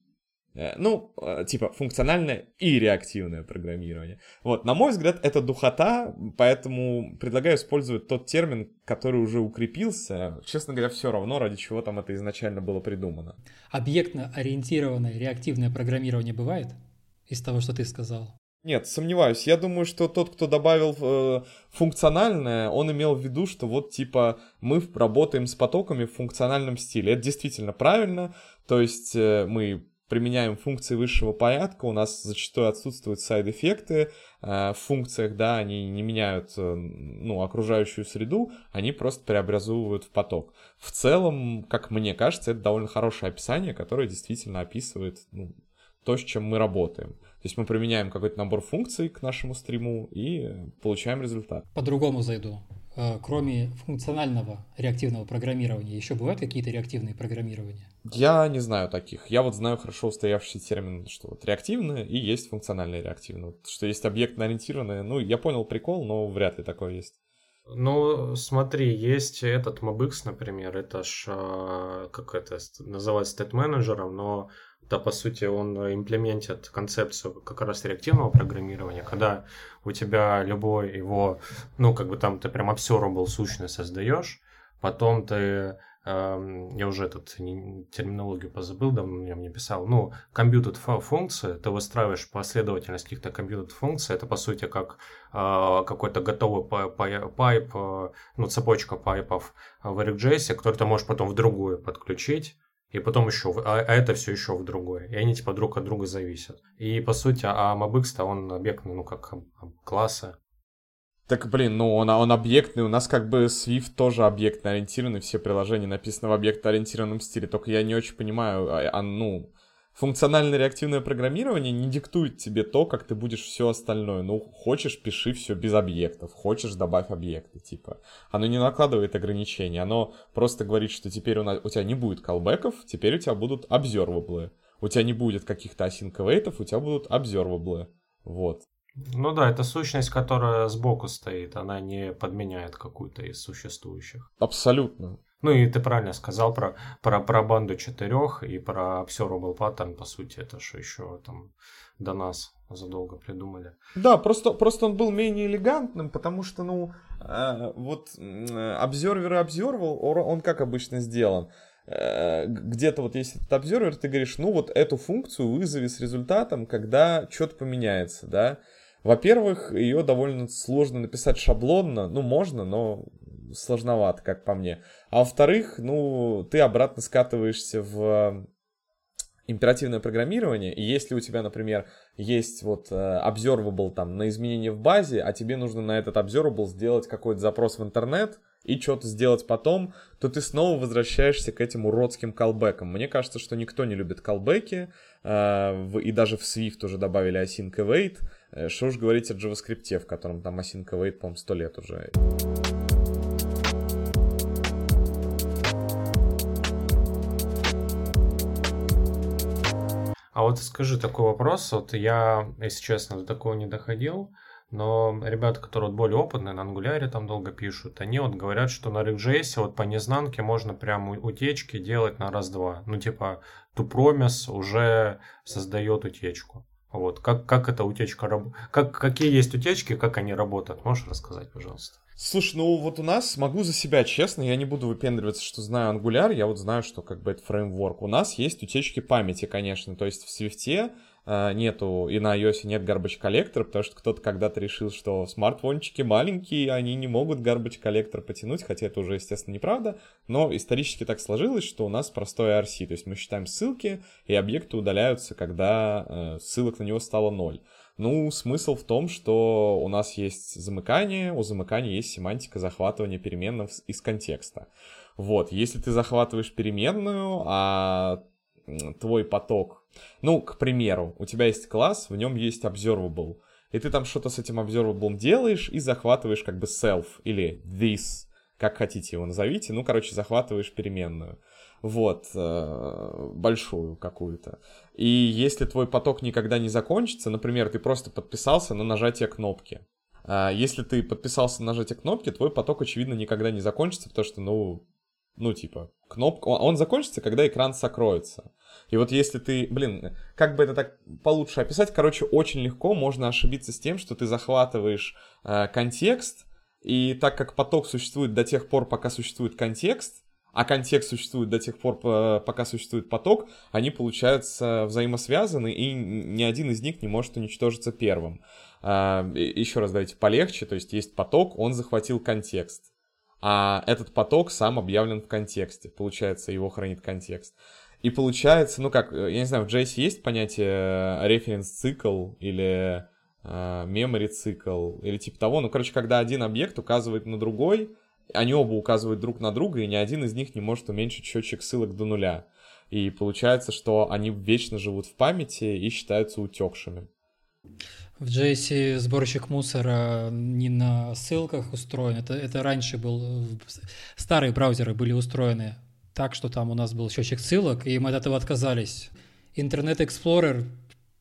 ну, э, типа, функциональное и реактивное программирование. Вот, на мой взгляд, это духота, поэтому предлагаю использовать тот термин, который уже укрепился. Честно говоря, все равно, ради чего там это изначально было придумано. Объектно-ориентированное реактивное программирование бывает? Из того, что ты сказал? Нет, сомневаюсь. Я думаю, что тот, кто добавил э, функциональное, он имел в виду, что вот типа мы работаем с потоками в функциональном стиле. Это действительно правильно. То есть э, мы применяем функции высшего порядка, у нас зачастую отсутствуют сайд-эффекты э, в функциях, да, они не меняют э, ну, окружающую среду, они просто преобразовывают в поток. В целом, как мне кажется, это довольно хорошее описание, которое действительно описывает ну, то, с чем мы работаем. То есть мы применяем какой-то набор функций к нашему стриму и получаем результат. По-другому зайду. Э, кроме функционального реактивного программирования, еще бывают какие-то реактивные программирования? Я не знаю таких. Я вот знаю хорошо устоявшийся термин, что вот реактивное и есть функциональное реактивное. Что есть объектно-ориентированное. Ну, я понял прикол, но вряд ли такое есть. Ну, смотри, есть этот MobX, например, это ж, а, как это называется, стейт-менеджером, но да, по сути, он имплементит концепцию как раз реактивного программирования, когда у тебя любой его, ну, как бы там ты прям observable сущность создаешь, потом ты я уже этот терминологию позабыл, давно я мне писал. Ну, computed функции, ты выстраиваешь последовательность каких-то computed функций, это по сути как э, какой-то готовый pipe, э, ну, цепочка пайпов в RxJS, который ты можешь потом в другую подключить, и потом еще, а, а это все еще в другое. И они типа друг от друга зависят. И по сути, а MobX-то он объектный, ну как классы. Так, блин, ну он, он объектный, у нас как бы Swift тоже объектно ориентированный, все приложения написаны в объектно-ориентированном стиле, только я не очень понимаю, а, а ну, функциональное реактивное программирование не диктует тебе то, как ты будешь все остальное. Ну, хочешь, пиши все без объектов, хочешь, добавь объекты, типа. Оно не накладывает ограничения, оно просто говорит, что теперь у, нас, у тебя не будет колбеков, теперь у тебя будут observable. У тебя не будет каких-то async у тебя будут observable. Вот. Ну да, это сущность, которая сбоку стоит, она не подменяет какую-то из существующих. Абсолютно. Ну и ты правильно сказал про, про, про банду четырех и про observable pattern, по сути, это что еще там до нас задолго придумали. Да, просто, просто он был менее элегантным, потому что, ну, э, вот обзервер и observable, он как обычно сделан. Э, где-то вот есть этот обзервер, ты говоришь, ну вот эту функцию вызови с результатом, когда что-то поменяется, да. Во-первых, ее довольно сложно написать шаблонно, ну можно, но сложновато, как по мне. А во-вторых, ну, ты обратно скатываешься в императивное программирование, и если у тебя, например, есть вот э, observable там на изменение в базе, а тебе нужно на этот observable сделать какой-то запрос в интернет и что-то сделать потом, то ты снова возвращаешься к этим уродским колбекам. Мне кажется, что никто не любит колбеки, э, и даже в Swift уже добавили async await. Э, что уж говорить о JavaScript, в котором там async await, по-моему, сто лет уже. А вот скажи такой вопрос, вот я, если честно, до такого не доходил, но ребята, которые вот более опытные, на ангуляре там долго пишут, они вот говорят, что на RxJS вот по незнанке можно прямо утечки делать на раз-два. Ну, типа, тупромес уже создает утечку. Вот, как, как эта утечка? Как, какие есть утечки, как они работают? Можешь рассказать, пожалуйста? Слушай, ну вот у нас, могу за себя честно, я не буду выпендриваться, что знаю Angular, я вот знаю, что как бы это фреймворк. У нас есть утечки памяти, конечно, то есть в э, нету, и на iOS нет garbage коллектора, потому что кто-то когда-то решил, что смартфончики маленькие, они не могут garbage коллектор потянуть, хотя это уже, естественно, неправда, но исторически так сложилось, что у нас простой RC, то есть мы считаем ссылки, и объекты удаляются, когда э, ссылок на него стало ноль. Ну, смысл в том, что у нас есть замыкание, у замыкания есть семантика захватывания переменных из контекста. Вот, если ты захватываешь переменную, а твой поток, ну, к примеру, у тебя есть класс, в нем есть observable, и ты там что-то с этим observable делаешь и захватываешь как бы self или this, как хотите его назовите, ну, короче, захватываешь переменную. Вот, э, большую какую-то. И если твой поток никогда не закончится, например, ты просто подписался на нажатие кнопки, а если ты подписался на нажатие кнопки, твой поток, очевидно, никогда не закончится, потому что, ну, ну, типа, кнопка, он закончится, когда экран сокроется. И вот если ты, блин, как бы это так получше описать, короче, очень легко можно ошибиться с тем, что ты захватываешь э, контекст, и так как поток существует до тех пор, пока существует контекст, а контекст существует до тех пор, пока существует поток, они, получаются, взаимосвязаны, и ни один из них не может уничтожиться первым. А, еще раз давайте полегче, то есть есть поток, он захватил контекст, а этот поток сам объявлен в контексте, получается, его хранит контекст. И получается, ну как, я не знаю, в JS есть понятие референс-цикл или memory цикл или типа того, ну короче, когда один объект указывает на другой, они оба указывают друг на друга, и ни один из них не может уменьшить счетчик ссылок до нуля. И получается, что они вечно живут в памяти и считаются утекшими. В JS сборщик мусора не на ссылках устроен. Это, это раньше был... Старые браузеры были устроены так, что там у нас был счетчик ссылок, и мы от этого отказались. Internet Explorer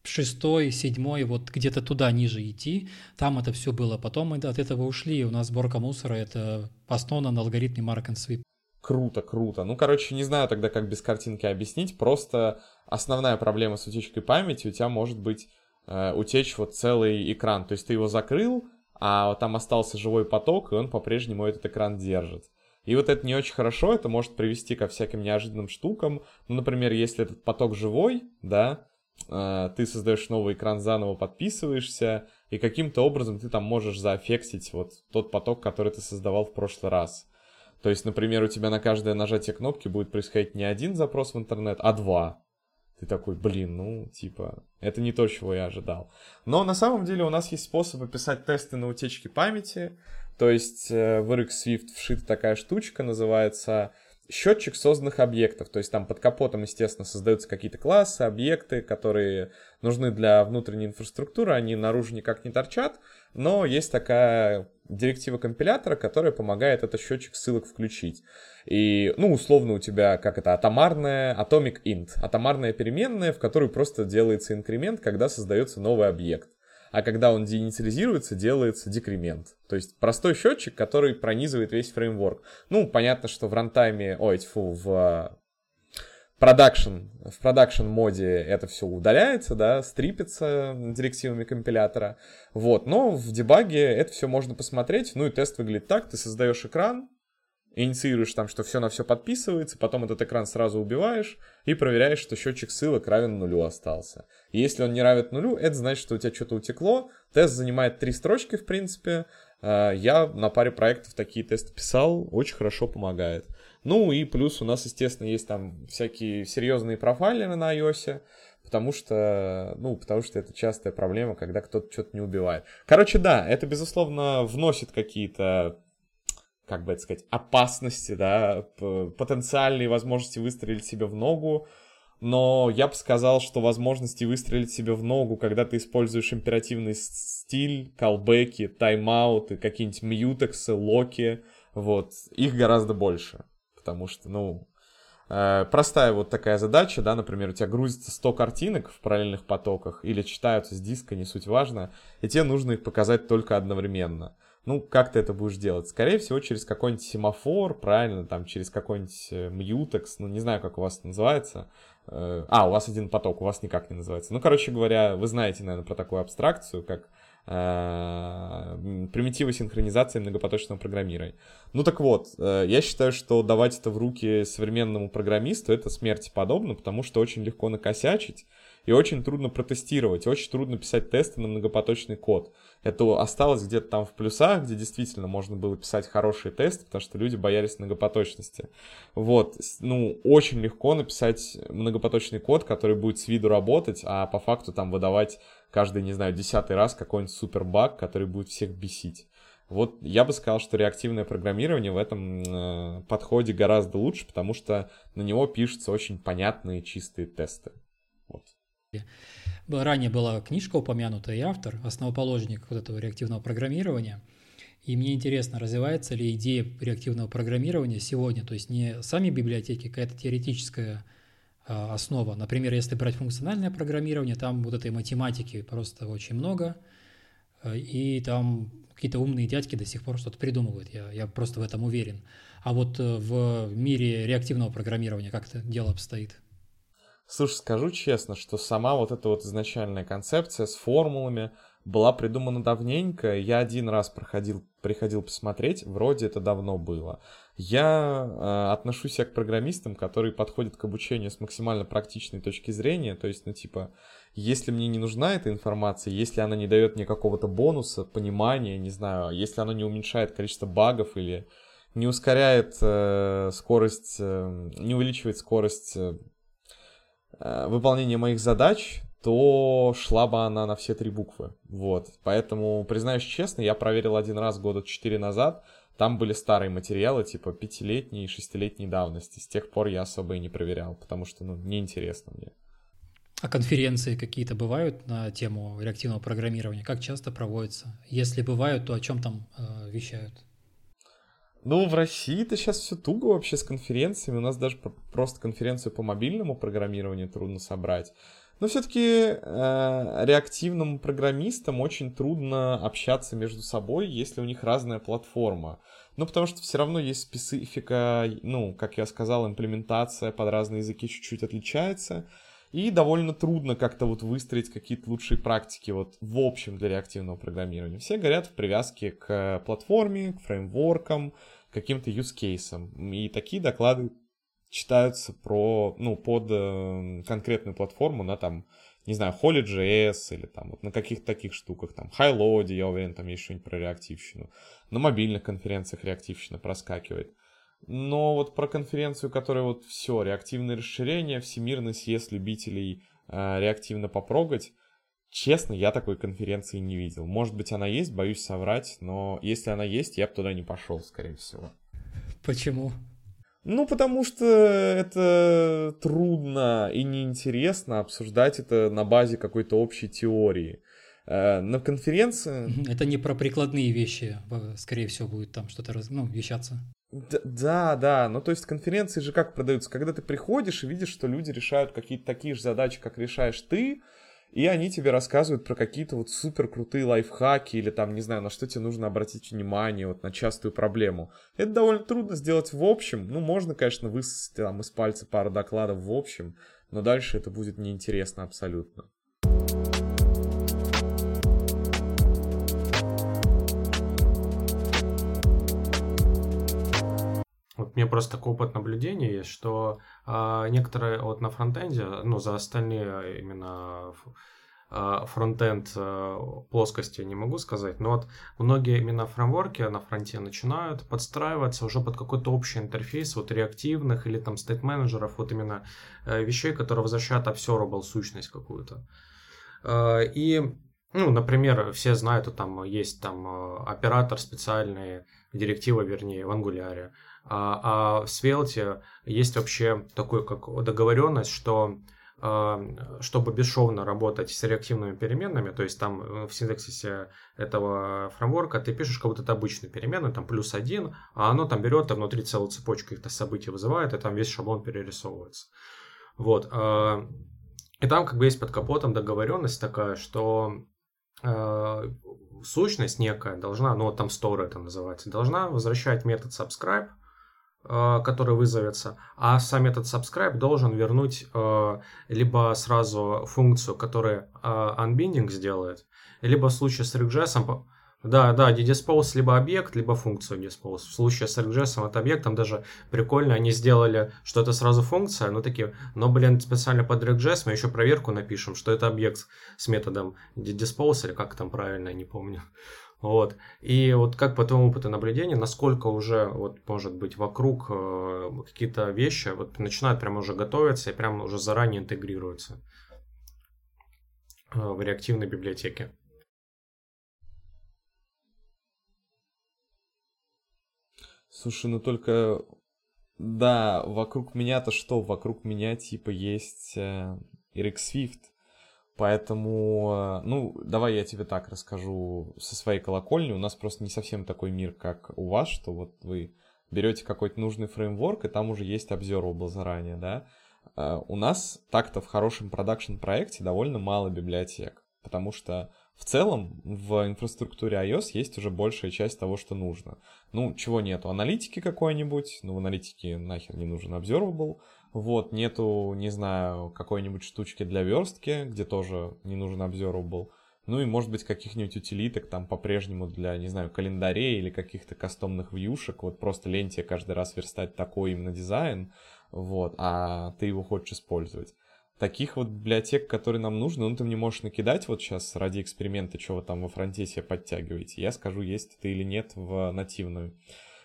шестой, седьмой, вот где-то туда ниже идти, там это все было. Потом мы от этого ушли, у нас сборка мусора это основано на алгоритме Mark and Sweep. Круто, круто. Ну, короче, не знаю тогда, как без картинки объяснить. Просто основная проблема с утечкой памяти у тебя может быть э, утечь вот целый экран. То есть ты его закрыл, а там остался живой поток, и он по-прежнему этот экран держит. И вот это не очень хорошо, это может привести ко всяким неожиданным штукам. Ну, например, если этот поток живой, да, Э, ты создаешь новый экран, заново подписываешься, и каким-то образом ты там можешь заффектить вот тот поток, который ты создавал в прошлый раз. То есть, например, у тебя на каждое нажатие кнопки будет происходить не один запрос в интернет, а два. Ты такой, блин, ну, типа, это не то, чего я ожидал. Но на самом деле у нас есть способ описать тесты на утечки памяти. То есть э, в RX Swift вшита такая штучка, называется счетчик созданных объектов. То есть там под капотом, естественно, создаются какие-то классы, объекты, которые нужны для внутренней инфраструктуры, они наружу никак не торчат, но есть такая директива компилятора, которая помогает этот счетчик ссылок включить. И, ну, условно у тебя, как это, атомарная, atomic int, атомарная переменная, в которую просто делается инкремент, когда создается новый объект а когда он деинициализируется, делается декремент. То есть простой счетчик, который пронизывает весь фреймворк. Ну, понятно, что в рантайме, ой, тьфу, в production, в production моде это все удаляется, да, стрипится директивами компилятора. Вот, но в дебаге это все можно посмотреть. Ну и тест выглядит так, ты создаешь экран, инициируешь там, что все на все подписывается, потом этот экран сразу убиваешь и проверяешь, что счетчик ссылок равен нулю остался. И если он не равен нулю, это значит, что у тебя что-то утекло. Тест занимает три строчки, в принципе. А, я на паре проектов такие тесты писал, очень хорошо помогает. Ну и плюс у нас, естественно, есть там всякие серьезные профайлеры на iOS, потому что, ну, потому что это частая проблема, когда кто-то что-то не убивает. Короче, да, это, безусловно, вносит какие-то как бы это сказать, опасности, да, потенциальные возможности выстрелить себе в ногу, но я бы сказал, что возможности выстрелить себе в ногу, когда ты используешь императивный стиль, колбеки, тайм-ауты, какие-нибудь мьютексы, локи, вот, их гораздо больше, потому что, ну, э, простая вот такая задача, да, например, у тебя грузится 100 картинок в параллельных потоках или читаются с диска, не суть важно, и тебе нужно их показать только одновременно ну, как ты это будешь делать? Скорее всего, через какой-нибудь семафор, правильно, там, через какой-нибудь э, мьютекс, ну, не знаю, как у вас это называется. Э, а, у вас один поток, у вас никак не называется. Ну, короче говоря, вы знаете, наверное, про такую абстракцию, как э, примитивы синхронизации многопоточного программирования. Ну так вот, я считаю, что давать это в руки современному программисту это смерти подобно, потому что очень легко накосячить и очень трудно протестировать, очень трудно писать тесты на многопоточный код это осталось где-то там в плюсах, где действительно можно было писать хорошие тесты, потому что люди боялись многопоточности. Вот, ну, очень легко написать многопоточный код, который будет с виду работать, а по факту там выдавать каждый, не знаю, десятый раз какой-нибудь супер баг, который будет всех бесить. Вот я бы сказал, что реактивное программирование в этом э, подходе гораздо лучше, потому что на него пишутся очень понятные чистые тесты. Вот. Ранее была книжка упомянута и автор, основоположник вот этого реактивного программирования. И мне интересно, развивается ли идея реактивного программирования сегодня, то есть не сами библиотеки, какая-то теоретическая а, основа. Например, если брать функциональное программирование, там вот этой математики просто очень много, а, и там какие-то умные дядьки до сих пор что-то придумывают, я, я просто в этом уверен. А вот э, в мире реактивного программирования как это дело обстоит? Слушай, скажу честно, что сама вот эта вот изначальная концепция с формулами была придумана давненько. Я один раз проходил, приходил посмотреть, вроде это давно было. Я э, отношусь к программистам, которые подходят к обучению с максимально практичной точки зрения. То есть, ну типа, если мне не нужна эта информация, если она не дает мне какого-то бонуса, понимания, не знаю, если она не уменьшает количество багов или не ускоряет э, скорость, э, не увеличивает скорость Э, выполнение моих задач, то шла бы она на все три буквы. Вот. Поэтому, признаюсь честно, я проверил один раз года четыре назад. Там были старые материалы, типа пятилетней и шестилетней давности. С тех пор я особо и не проверял, потому что, ну, неинтересно мне. А конференции какие-то бывают на тему реактивного программирования? Как часто проводятся? Если бывают, то о чем там э, вещают? Ну, в России-то сейчас все туго вообще с конференциями. У нас даже просто конференцию по мобильному программированию трудно собрать. Но все-таки э, реактивным программистам очень трудно общаться между собой, если у них разная платформа. Ну, потому что все равно есть специфика, ну, как я сказал, имплементация под разные языки чуть-чуть отличается. И довольно трудно как-то вот выстроить какие-то лучшие практики вот в общем для реактивного программирования. Все говорят в привязке к платформе, к фреймворкам, к каким-то cases. И такие доклады читаются про, ну, под э, конкретную платформу на там, не знаю, Holy.js или там вот на каких-то таких штуках, там, HighLoad, я уверен, там есть что-нибудь про реактивщину. На мобильных конференциях реактивщина проскакивает. Но вот про конференцию, которая вот все, реактивное расширение, всемирный съезд любителей э, реактивно попрогать, честно, я такой конференции не видел. Может быть, она есть, боюсь соврать, но если она есть, я бы туда не пошел, скорее всего. Почему? Ну, потому что это трудно и неинтересно обсуждать это на базе какой-то общей теории. Э, на конференции... Это не про прикладные вещи, скорее всего, будет там что-то ну, вещаться. Да, да, ну то есть конференции же как продаются, когда ты приходишь и видишь, что люди решают какие-то такие же задачи, как решаешь ты, и они тебе рассказывают про какие-то вот супер крутые лайфхаки или там, не знаю, на что тебе нужно обратить внимание, вот на частую проблему. Это довольно трудно сделать в общем, ну можно, конечно, высосать там из пальца пару докладов в общем, но дальше это будет неинтересно абсолютно. Мне просто такой опыт наблюдения есть, что а, некоторые вот на фронтенде, ну, за остальные именно а, фронтенд а, плоскости не могу сказать, но вот многие именно фреймворки на фронте начинают подстраиваться уже под какой-то общий интерфейс вот реактивных или там стейт-менеджеров, вот именно э, вещей, которые возвращают observable сущность какую-то. И ну, например, все знают, что там есть там э, оператор специальный, директива, вернее, в ангуляре. А, а в Svelte есть вообще такой как договоренность, что а, чтобы бесшовно работать с реактивными переменными, то есть там э, в синтаксисе этого фреймворка ты пишешь как будто это обычную переменную, там плюс один, а оно там берет, там внутри целую цепочку каких-то событий вызывает, и там весь шаблон перерисовывается. Вот. А, и там как бы есть под капотом договоренность такая, что сущность некая должна, ну вот там store это называется, должна возвращать метод subscribe, который вызовется, а сам этот subscribe должен вернуть э, либо сразу функцию, которая э, unbinding сделает, либо в случае с RxJS, да, да, dispose либо объект, либо функцию dispose. В случае с RxJS это объект, там даже прикольно, они сделали, что это сразу функция, но такие, но, блин, специально под RxJS мы еще проверку напишем, что это объект с методом dispose, или как там правильно, не помню. Вот. И вот как по твоему опыту наблюдения, насколько уже, вот, может быть, вокруг э, какие-то вещи вот, начинают прямо уже готовиться и прямо уже заранее интегрируются э, в реактивной библиотеке? Слушай, ну только... Да, вокруг меня-то что? Вокруг меня типа есть э, Eric Swift. Поэтому, ну, давай я тебе так расскажу со своей колокольни. У нас просто не совсем такой мир, как у вас, что вот вы берете какой-то нужный фреймворк, и там уже есть observable заранее, да. Uh, у нас так-то в хорошем продакшн-проекте довольно мало библиотек, потому что в целом в инфраструктуре iOS есть уже большая часть того, что нужно. Ну, чего нету? Аналитики какой-нибудь, ну, в аналитике нахер не нужен observable, вот, нету, не знаю, какой-нибудь штучки для верстки, где тоже не нужен observable. Ну и, может быть, каких-нибудь утилиток там по-прежнему для, не знаю, календарей или каких-то кастомных вьюшек. Вот просто лень тебе каждый раз верстать такой именно дизайн, вот, а ты его хочешь использовать. Таких вот библиотек, которые нам нужны, ну ты мне можешь накидать вот сейчас ради эксперимента, что вы там во фронте себе подтягиваете. Я скажу, есть это или нет в нативной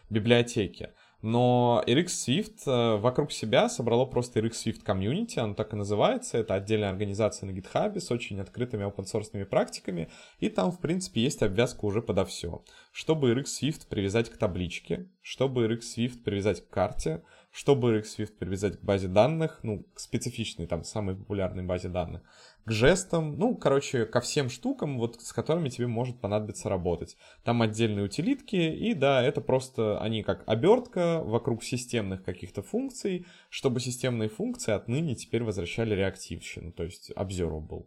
библиотеке. Но RX Swift э, вокруг себя собрало просто RX Swift Community, оно так и называется, это отдельная организация на GitHub с очень открытыми open-source практиками, и там, в принципе, есть обвязка уже подо все. Чтобы RX Swift привязать к табличке, чтобы RX Swift привязать к карте, чтобы RX Swift привязать к базе данных, ну, к специфичной, там, самой популярной базе данных, к жестам, ну, короче, ко всем штукам, вот с которыми тебе может понадобиться работать. Там отдельные утилитки, и да, это просто они как обертка вокруг системных каких-то функций, чтобы системные функции отныне теперь возвращали реактивщину, то есть observable.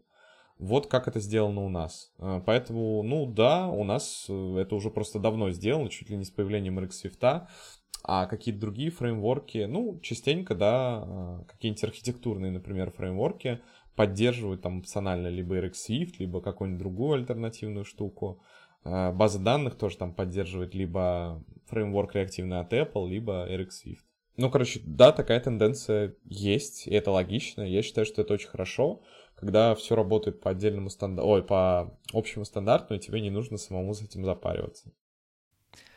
Вот как это сделано у нас. Э, поэтому, ну да, у нас э, это уже просто давно сделано, чуть ли не с появлением RX Swift, а какие-то другие фреймворки, ну, частенько, да, э, какие-нибудь архитектурные, например, фреймворки — поддерживают там опционально либо RX Swift, либо какую-нибудь другую альтернативную штуку. А, база данных тоже там поддерживает либо фреймворк реактивный от Apple, либо RX Swift. Ну, короче, да, такая тенденция есть, и это логично. Я считаю, что это очень хорошо, когда все работает по отдельному стандарту, ой, по общему стандарту, и тебе не нужно самому с этим запариваться.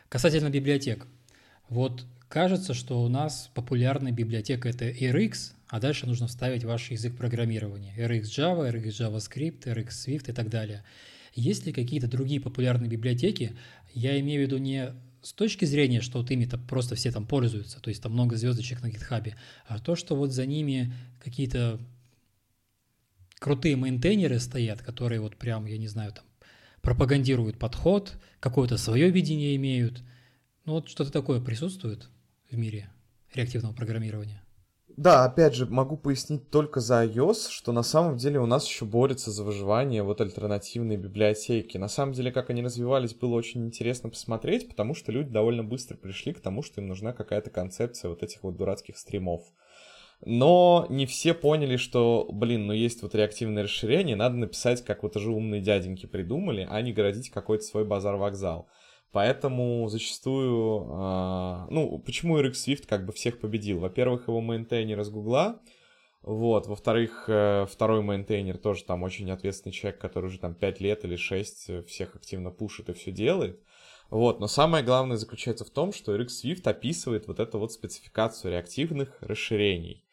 Касательно библиотек. Вот кажется, что у нас популярная библиотека это RX, а дальше нужно вставить ваш язык программирования. RX Java, RX JavaScript, RX Swift и так далее. Есть ли какие-то другие популярные библиотеки? Я имею в виду не с точки зрения, что вот ими-то просто все там пользуются, то есть там много звездочек на гитхабе, а то, что вот за ними какие-то крутые мейнтейнеры стоят, которые вот прям, я не знаю, там пропагандируют подход, какое-то свое видение имеют. Ну вот что-то такое присутствует в мире реактивного программирования. Да, опять же, могу пояснить только за iOS, что на самом деле у нас еще борется за выживание вот альтернативные библиотеки. На самом деле, как они развивались, было очень интересно посмотреть, потому что люди довольно быстро пришли к тому, что им нужна какая-то концепция вот этих вот дурацких стримов. Но не все поняли, что, блин, ну есть вот реактивное расширение, надо написать, как вот уже умные дяденьки придумали, а не городить какой-то свой базар-вокзал. Поэтому зачастую, э, ну, почему RxSwift как бы всех победил? Во-первых, его мейнтейнер из Гугла, вот, во-вторых, э, второй мейнтейнер тоже там очень ответственный человек, который уже там 5 лет или 6 всех активно пушит и все делает. Вот, но самое главное заключается в том, что RxSwift описывает вот эту вот спецификацию реактивных расширений.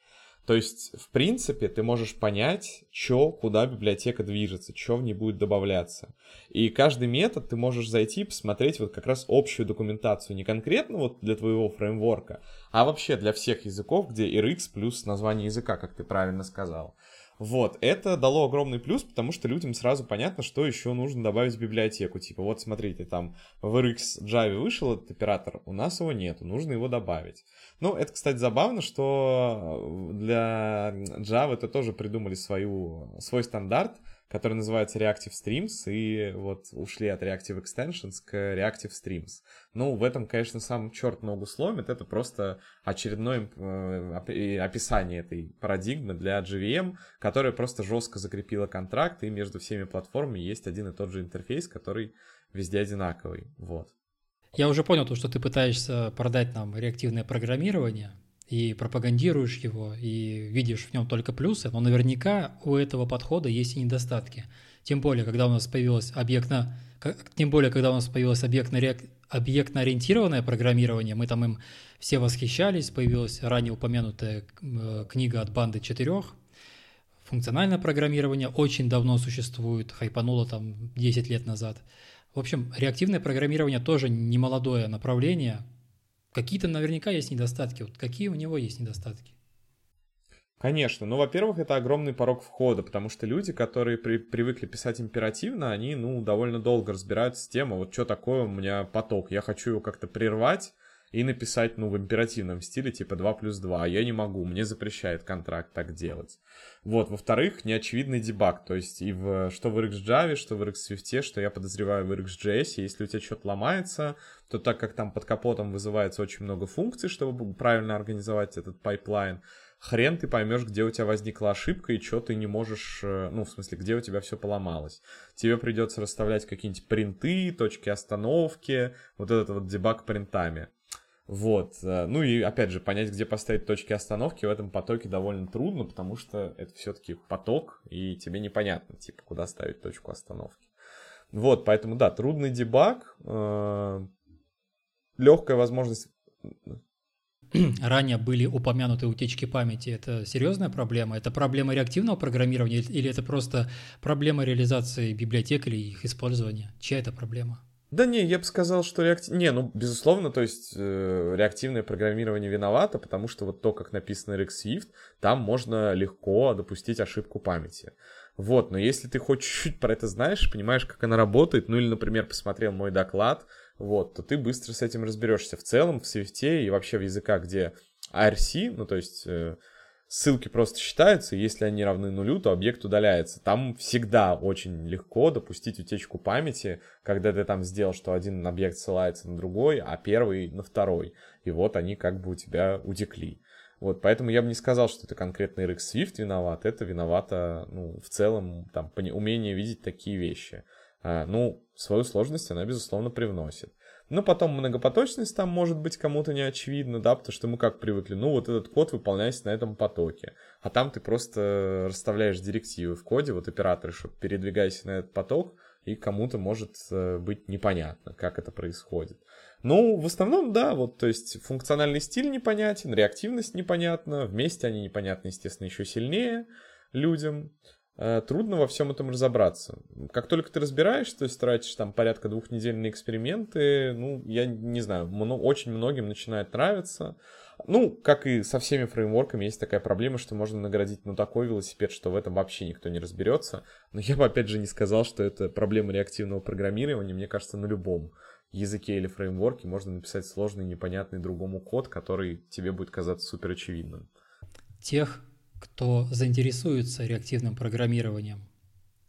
То есть, в принципе, ты можешь понять, что, куда библиотека движется, что в ней будет добавляться. И каждый метод ты можешь зайти и посмотреть вот как раз общую документацию, не конкретно вот для твоего фреймворка, а вообще для всех языков, где RX плюс название языка, как ты правильно сказал. Вот, это дало огромный плюс, потому что людям сразу понятно, что еще нужно добавить в библиотеку. Типа, вот смотрите, там в RX Java вышел этот оператор, у нас его нету, нужно его добавить. Ну, это, кстати, забавно, что для Java это тоже придумали свою, свой стандарт, который называется Reactive Streams, и вот ушли от Reactive Extensions к Reactive Streams. Ну, в этом, конечно, сам черт ногу сломит, это просто очередное э, описание этой парадигмы для JVM, которая просто жестко закрепила контракт, и между всеми платформами есть один и тот же интерфейс, который везде одинаковый, вот. Я уже понял то, что ты пытаешься продать нам реактивное программирование, и пропагандируешь его, и видишь в нем только плюсы, но наверняка у этого подхода есть и недостатки. Тем более, когда у нас появилось объектно, тем более, когда у нас появилось объектно, объектно-ориентированное программирование, мы там им все восхищались, появилась ранее упомянутая э, книга от банды четырех, функциональное программирование очень давно существует, хайпануло там 10 лет назад. В общем, реактивное программирование тоже не молодое направление, Какие-то наверняка есть недостатки. Вот какие у него есть недостатки? Конечно, ну, во-первых, это огромный порог входа, потому что люди, которые при, привыкли писать императивно, они, ну, довольно долго разбираются с тем, а вот что такое у меня поток, я хочу его как-то прервать и написать, ну, в императивном стиле, типа 2 плюс 2, а я не могу, мне запрещает контракт так делать. Вот, во-вторых, неочевидный дебаг, то есть и в, что в RxJava, что в RxSwift, что я подозреваю в RxJS, если у тебя что-то ломается, то так как там под капотом вызывается очень много функций, чтобы правильно организовать этот pipeline, хрен ты поймешь, где у тебя возникла ошибка и что ты не можешь, э, ну, в смысле, где у тебя все поломалось. Тебе придется расставлять какие-нибудь принты, точки остановки, вот этот вот debug принтами. Вот. Э, ну и, опять же, понять, где поставить точки остановки в этом потоке довольно трудно, потому что это все-таки поток, и тебе непонятно, типа, куда ставить точку остановки. Вот, поэтому, да, трудный дебаг, э, легкая возможность <clears throat> ранее были упомянуты утечки памяти, это серьезная проблема? Это проблема реактивного программирования или это просто проблема реализации библиотек или их использования? Чья это проблема? Да не, я бы сказал, что реактив... Не, ну, безусловно, то есть э, реактивное программирование виновато, потому что вот то, как написано RxSwift, там можно легко допустить ошибку памяти. Вот, но если ты хоть чуть-чуть про это знаешь, понимаешь, как она работает, ну или, например, посмотрел мой доклад, вот, то ты быстро с этим разберешься. В целом, в Swift и вообще в языках, где ARC, ну то есть э, ссылки просто считаются, и если они равны нулю, то объект удаляется. Там всегда очень легко допустить утечку памяти, когда ты там сделал, что один объект ссылается на другой, а первый на второй. И вот они как бы у тебя утекли. Вот, поэтому я бы не сказал, что это конкретно RX Swift виноват, это виновато, ну, в целом, там, умение видеть такие вещи. А, ну, свою сложность она, безусловно, привносит. Но потом многопоточность там может быть кому-то не очевидна, да, потому что мы как привыкли, ну вот этот код выполняется на этом потоке, а там ты просто расставляешь директивы в коде, вот операторы, чтобы передвигайся на этот поток, и кому-то может э, быть непонятно, как это происходит. Ну, в основном, да, вот, то есть функциональный стиль непонятен, реактивность непонятна, вместе они непонятны, естественно, еще сильнее людям. Э, трудно во всем этом разобраться. Как только ты разбираешь, то есть тратишь там порядка двух недель на эксперименты, ну, я не знаю, много, очень многим начинает нравиться. Ну, как и со всеми фреймворками, есть такая проблема, что можно наградить ну такой велосипед, что в этом вообще никто не разберется. Но я бы опять же не сказал, что это проблема реактивного программирования. Мне кажется, на любом языке или фреймворке можно написать сложный, непонятный другому код, который тебе будет казаться супер очевидным. Тех кто заинтересуется реактивным программированием.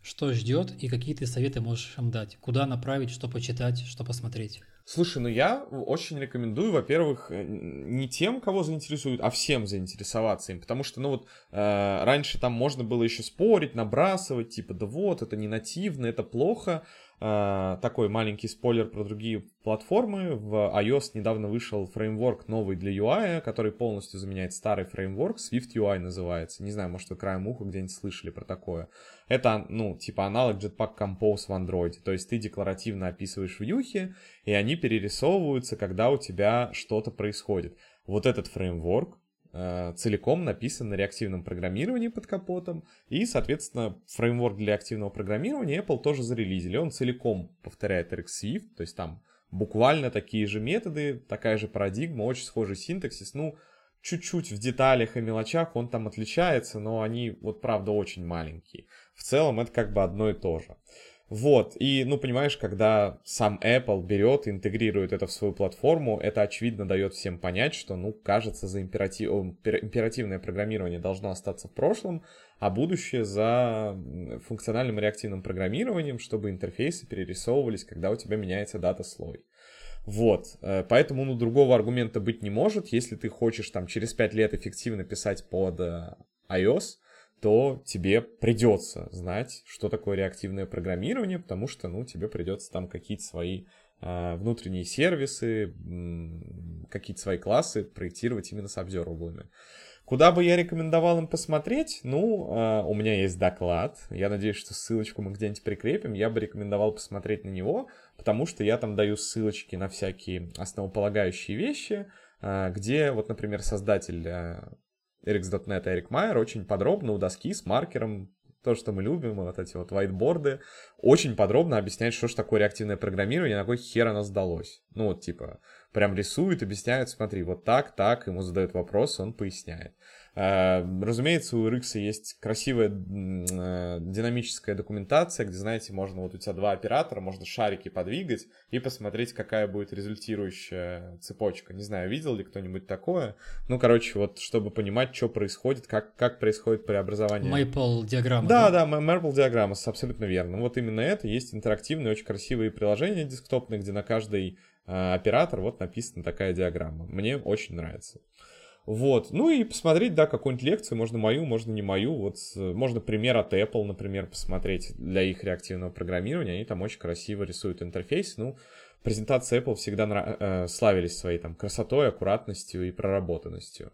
Что ждет и какие ты советы можешь им дать? Куда направить, что почитать, что посмотреть? Слушай, ну я очень рекомендую, во-первых, э, не тем, кого заинтересует, а всем заинтересоваться им, потому что, ну вот, э, раньше там можно было еще спорить, набрасывать, типа, да вот, это не нативно, это плохо, такой маленький спойлер про другие платформы. В iOS недавно вышел фреймворк новый для UI, который полностью заменяет старый фреймворк. Swift UI называется. Не знаю, может вы краем уха где-нибудь слышали про такое. Это, ну, типа аналог Jetpack Compose в Android. То есть ты декларативно описываешь вьюхи, и они перерисовываются, когда у тебя что-то происходит. Вот этот фреймворк Э, целиком написан на реактивном программировании под капотом, и, соответственно, фреймворк для активного программирования Apple тоже зарелизили. Он целиком повторяет RxSwift, то есть там буквально такие же методы, такая же парадигма, очень схожий синтаксис. Ну, чуть-чуть в деталях и мелочах он там отличается, но они, вот правда, очень маленькие. В целом это как бы одно и то же. Вот, и, ну, понимаешь, когда сам Apple берет интегрирует это в свою платформу, это, очевидно, дает всем понять, что, ну, кажется, за императив... императивное программирование должно остаться в прошлом, а будущее за функциональным реактивным программированием, чтобы интерфейсы перерисовывались, когда у тебя меняется дата-слой. Вот, э, поэтому, ну, другого аргумента быть не может, если ты хочешь там через 5 лет эффективно писать под э, iOS, то тебе придется знать, что такое реактивное программирование, потому что, ну, тебе придется там какие-то свои э, внутренние сервисы, какие-то свои классы проектировать именно с обзорублами. Куда бы я рекомендовал им посмотреть? Ну, э, у меня есть доклад. Я надеюсь, что ссылочку мы где-нибудь прикрепим. Я бы рекомендовал посмотреть на него, потому что я там даю ссылочки на всякие основополагающие вещи, э, где, вот, например, создатель Erix.net Эрик Майер очень подробно у доски с маркером, то, что мы любим, вот эти вот whiteboard, очень подробно объясняет, что же такое реактивное программирование, на кой хер оно сдалось. Ну вот, типа, прям рисует, объясняет, смотри, вот так, так, ему задают вопрос, он поясняет. Э, разумеется, у RX есть красивая э, динамическая документация, где, знаете, можно вот у тебя два оператора, можно шарики подвигать и посмотреть, какая будет результирующая цепочка. Не знаю, видел ли кто-нибудь такое? Ну, короче, вот чтобы понимать, что происходит, как, как происходит преобразование. Maple диаграмма. Да, да, да Maple диаграмма, абсолютно верно. Вот именно это. Есть интерактивные, очень красивые приложения десктопные, где на каждый э, оператор вот написана такая диаграмма. Мне очень нравится. Вот. Ну и посмотреть, да, какую-нибудь лекцию, можно мою, можно не мою. Вот можно пример от Apple, например, посмотреть для их реактивного программирования. Они там очень красиво рисуют интерфейс. Ну, презентации Apple всегда нрав... э, славились своей там красотой, аккуратностью и проработанностью.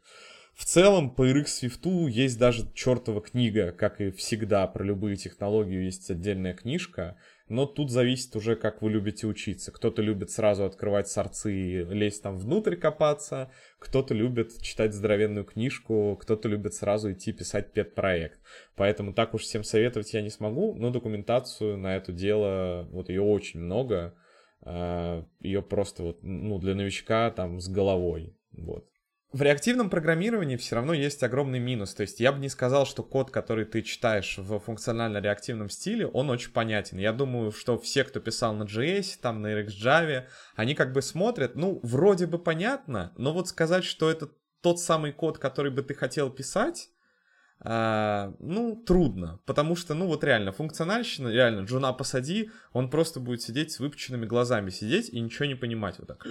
В целом, по RX Swift есть даже чертова книга, как и всегда, про любые технологии есть отдельная книжка, но тут зависит уже, как вы любите учиться. Кто-то любит сразу открывать сорцы и лезть там внутрь копаться, кто-то любит читать здоровенную книжку, кто-то любит сразу идти писать педпроект. Поэтому так уж всем советовать я не смогу, но документацию на это дело, вот ее очень много, а, ее просто вот, ну, для новичка там с головой, вот в реактивном программировании все равно есть огромный минус. То есть я бы не сказал, что код, который ты читаешь в функционально-реактивном стиле, он очень понятен. Я думаю, что все, кто писал на JS, там на RxJava, они как бы смотрят, ну, вроде бы понятно, но вот сказать, что это тот самый код, который бы ты хотел писать, а, ну, трудно, потому что, ну, вот реально, функциональщина, реально, Джуна посади, он просто будет сидеть с выпученными глазами, сидеть и ничего не понимать, вот так,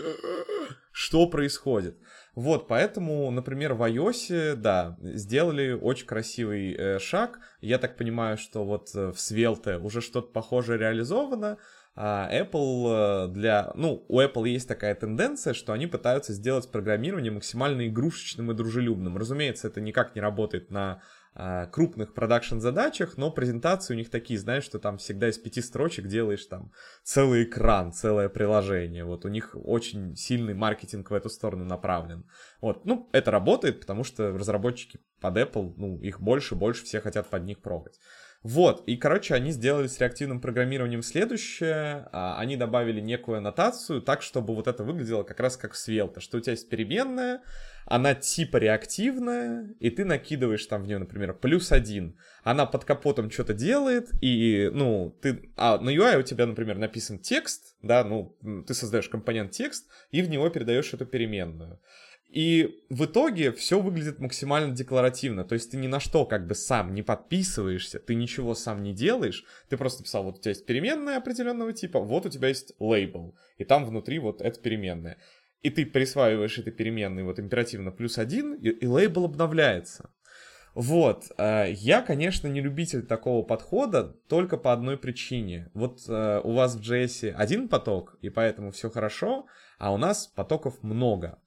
что происходит. Вот, поэтому, например, в iOS, да, сделали очень красивый э, шаг. Я так понимаю, что вот э, в Svelte уже что-то похожее реализовано, Apple э, для... Ну, у Apple есть такая тенденция, что они пытаются сделать программирование максимально игрушечным и дружелюбным. Разумеется, это никак не работает на а, крупных продакшн-задачах, но презентации у них такие, знаешь, что там всегда из пяти строчек делаешь там целый экран, целое приложение. Вот у них очень сильный маркетинг в эту сторону направлен. Вот, ну, это работает, потому что разработчики под Apple, ну, их больше, больше все хотят под них прогать. Вот, и, короче, они сделали с реактивным программированием следующее. А, они добавили некую аннотацию так, чтобы вот это выглядело как раз как в Svelte, что у тебя есть переменная, она типа реактивная, и ты накидываешь там в нее, например, плюс один. Она под капотом что-то делает, и, ну, ты... А на UI у тебя, например, написан текст, да, ну, ты создаешь компонент текст, и в него передаешь эту переменную. И в итоге все выглядит максимально декларативно. То есть ты ни на что как бы сам не подписываешься, ты ничего сам не делаешь. Ты просто писал, вот у тебя есть переменная определенного типа, вот у тебя есть лейбл. И там внутри вот это переменная. И ты присваиваешь этой переменной вот императивно плюс один, и, и лейбл обновляется. Вот, э, я, конечно, не любитель такого подхода только по одной причине. Вот э, у вас в JS один поток, и поэтому все хорошо, а у нас потоков много.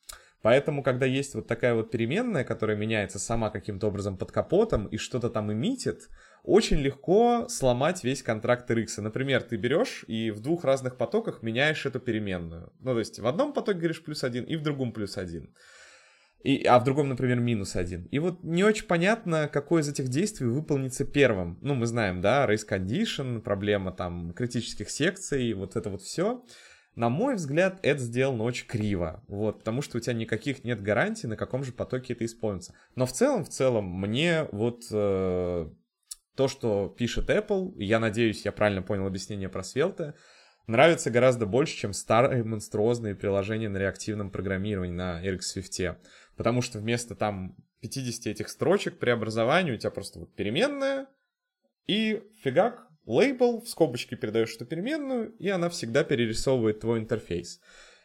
Поэтому, когда есть вот такая вот переменная, которая меняется сама каким-то образом под капотом и что-то там эмитит, очень легко сломать весь контракт RX. Например, ты берешь и в двух разных потоках меняешь эту переменную. Ну, то есть в одном потоке говоришь плюс один, и в другом плюс один. И, а в другом, например, минус один. И вот не очень понятно, какое из этих действий выполнится первым. Ну, мы знаем, да, race condition, проблема там критических секций, вот это вот все. На мой взгляд, это сделано очень криво, вот, потому что у тебя никаких нет гарантий, на каком же потоке это исполнится. Но в целом, в целом, мне вот э, то, что пишет Apple, я надеюсь, я правильно понял объяснение про Svelte, нравится гораздо больше, чем старые монструозные приложения на реактивном программировании на RX Swift. Потому что вместо там 50 этих строчек преобразования у тебя просто вот переменная, и фигак, лейбл, в скобочке передаешь эту переменную, и она всегда перерисовывает твой интерфейс.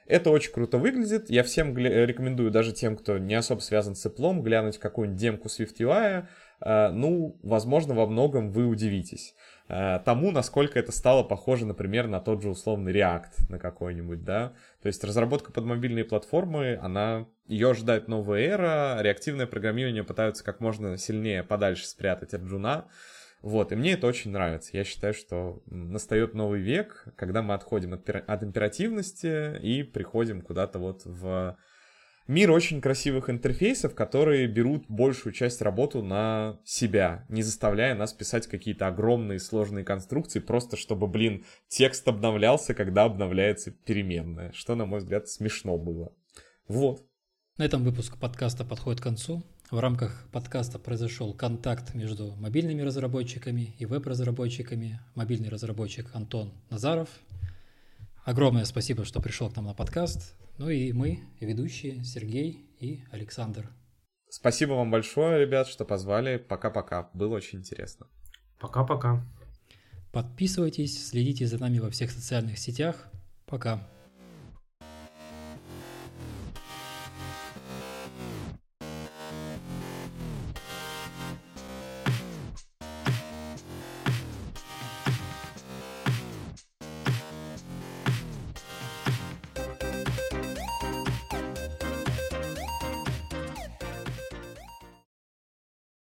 Это очень круто выглядит. Я всем рекомендую, даже тем, кто не особо связан с Apple, глянуть какую-нибудь демку SwiftUI. А, ну, возможно, во многом вы удивитесь а, тому, насколько это стало похоже, например, на тот же условный React на какой-нибудь, да. То есть разработка под мобильные платформы, она, ее ожидает новая эра, реактивное программирование пытаются как можно сильнее подальше спрятать от джуна. Вот, и мне это очень нравится. Я считаю, что настает новый век, когда мы отходим от, от императивности и приходим куда-то вот в мир очень красивых интерфейсов, которые берут большую часть работы на себя, не заставляя нас писать какие-то огромные сложные конструкции, просто чтобы, блин, текст обновлялся, когда обновляется переменная, что, на мой взгляд, смешно было. Вот. На этом выпуск подкаста подходит к концу. В рамках подкаста произошел контакт между мобильными разработчиками и веб-разработчиками. Мобильный разработчик Антон Назаров. Огромное спасибо, что пришел к нам на подкаст. Ну и мы, ведущие Сергей и Александр. Спасибо вам большое, ребят, что позвали. Пока-пока. Было очень интересно. Пока-пока. Подписывайтесь, следите за нами во всех социальных сетях. Пока.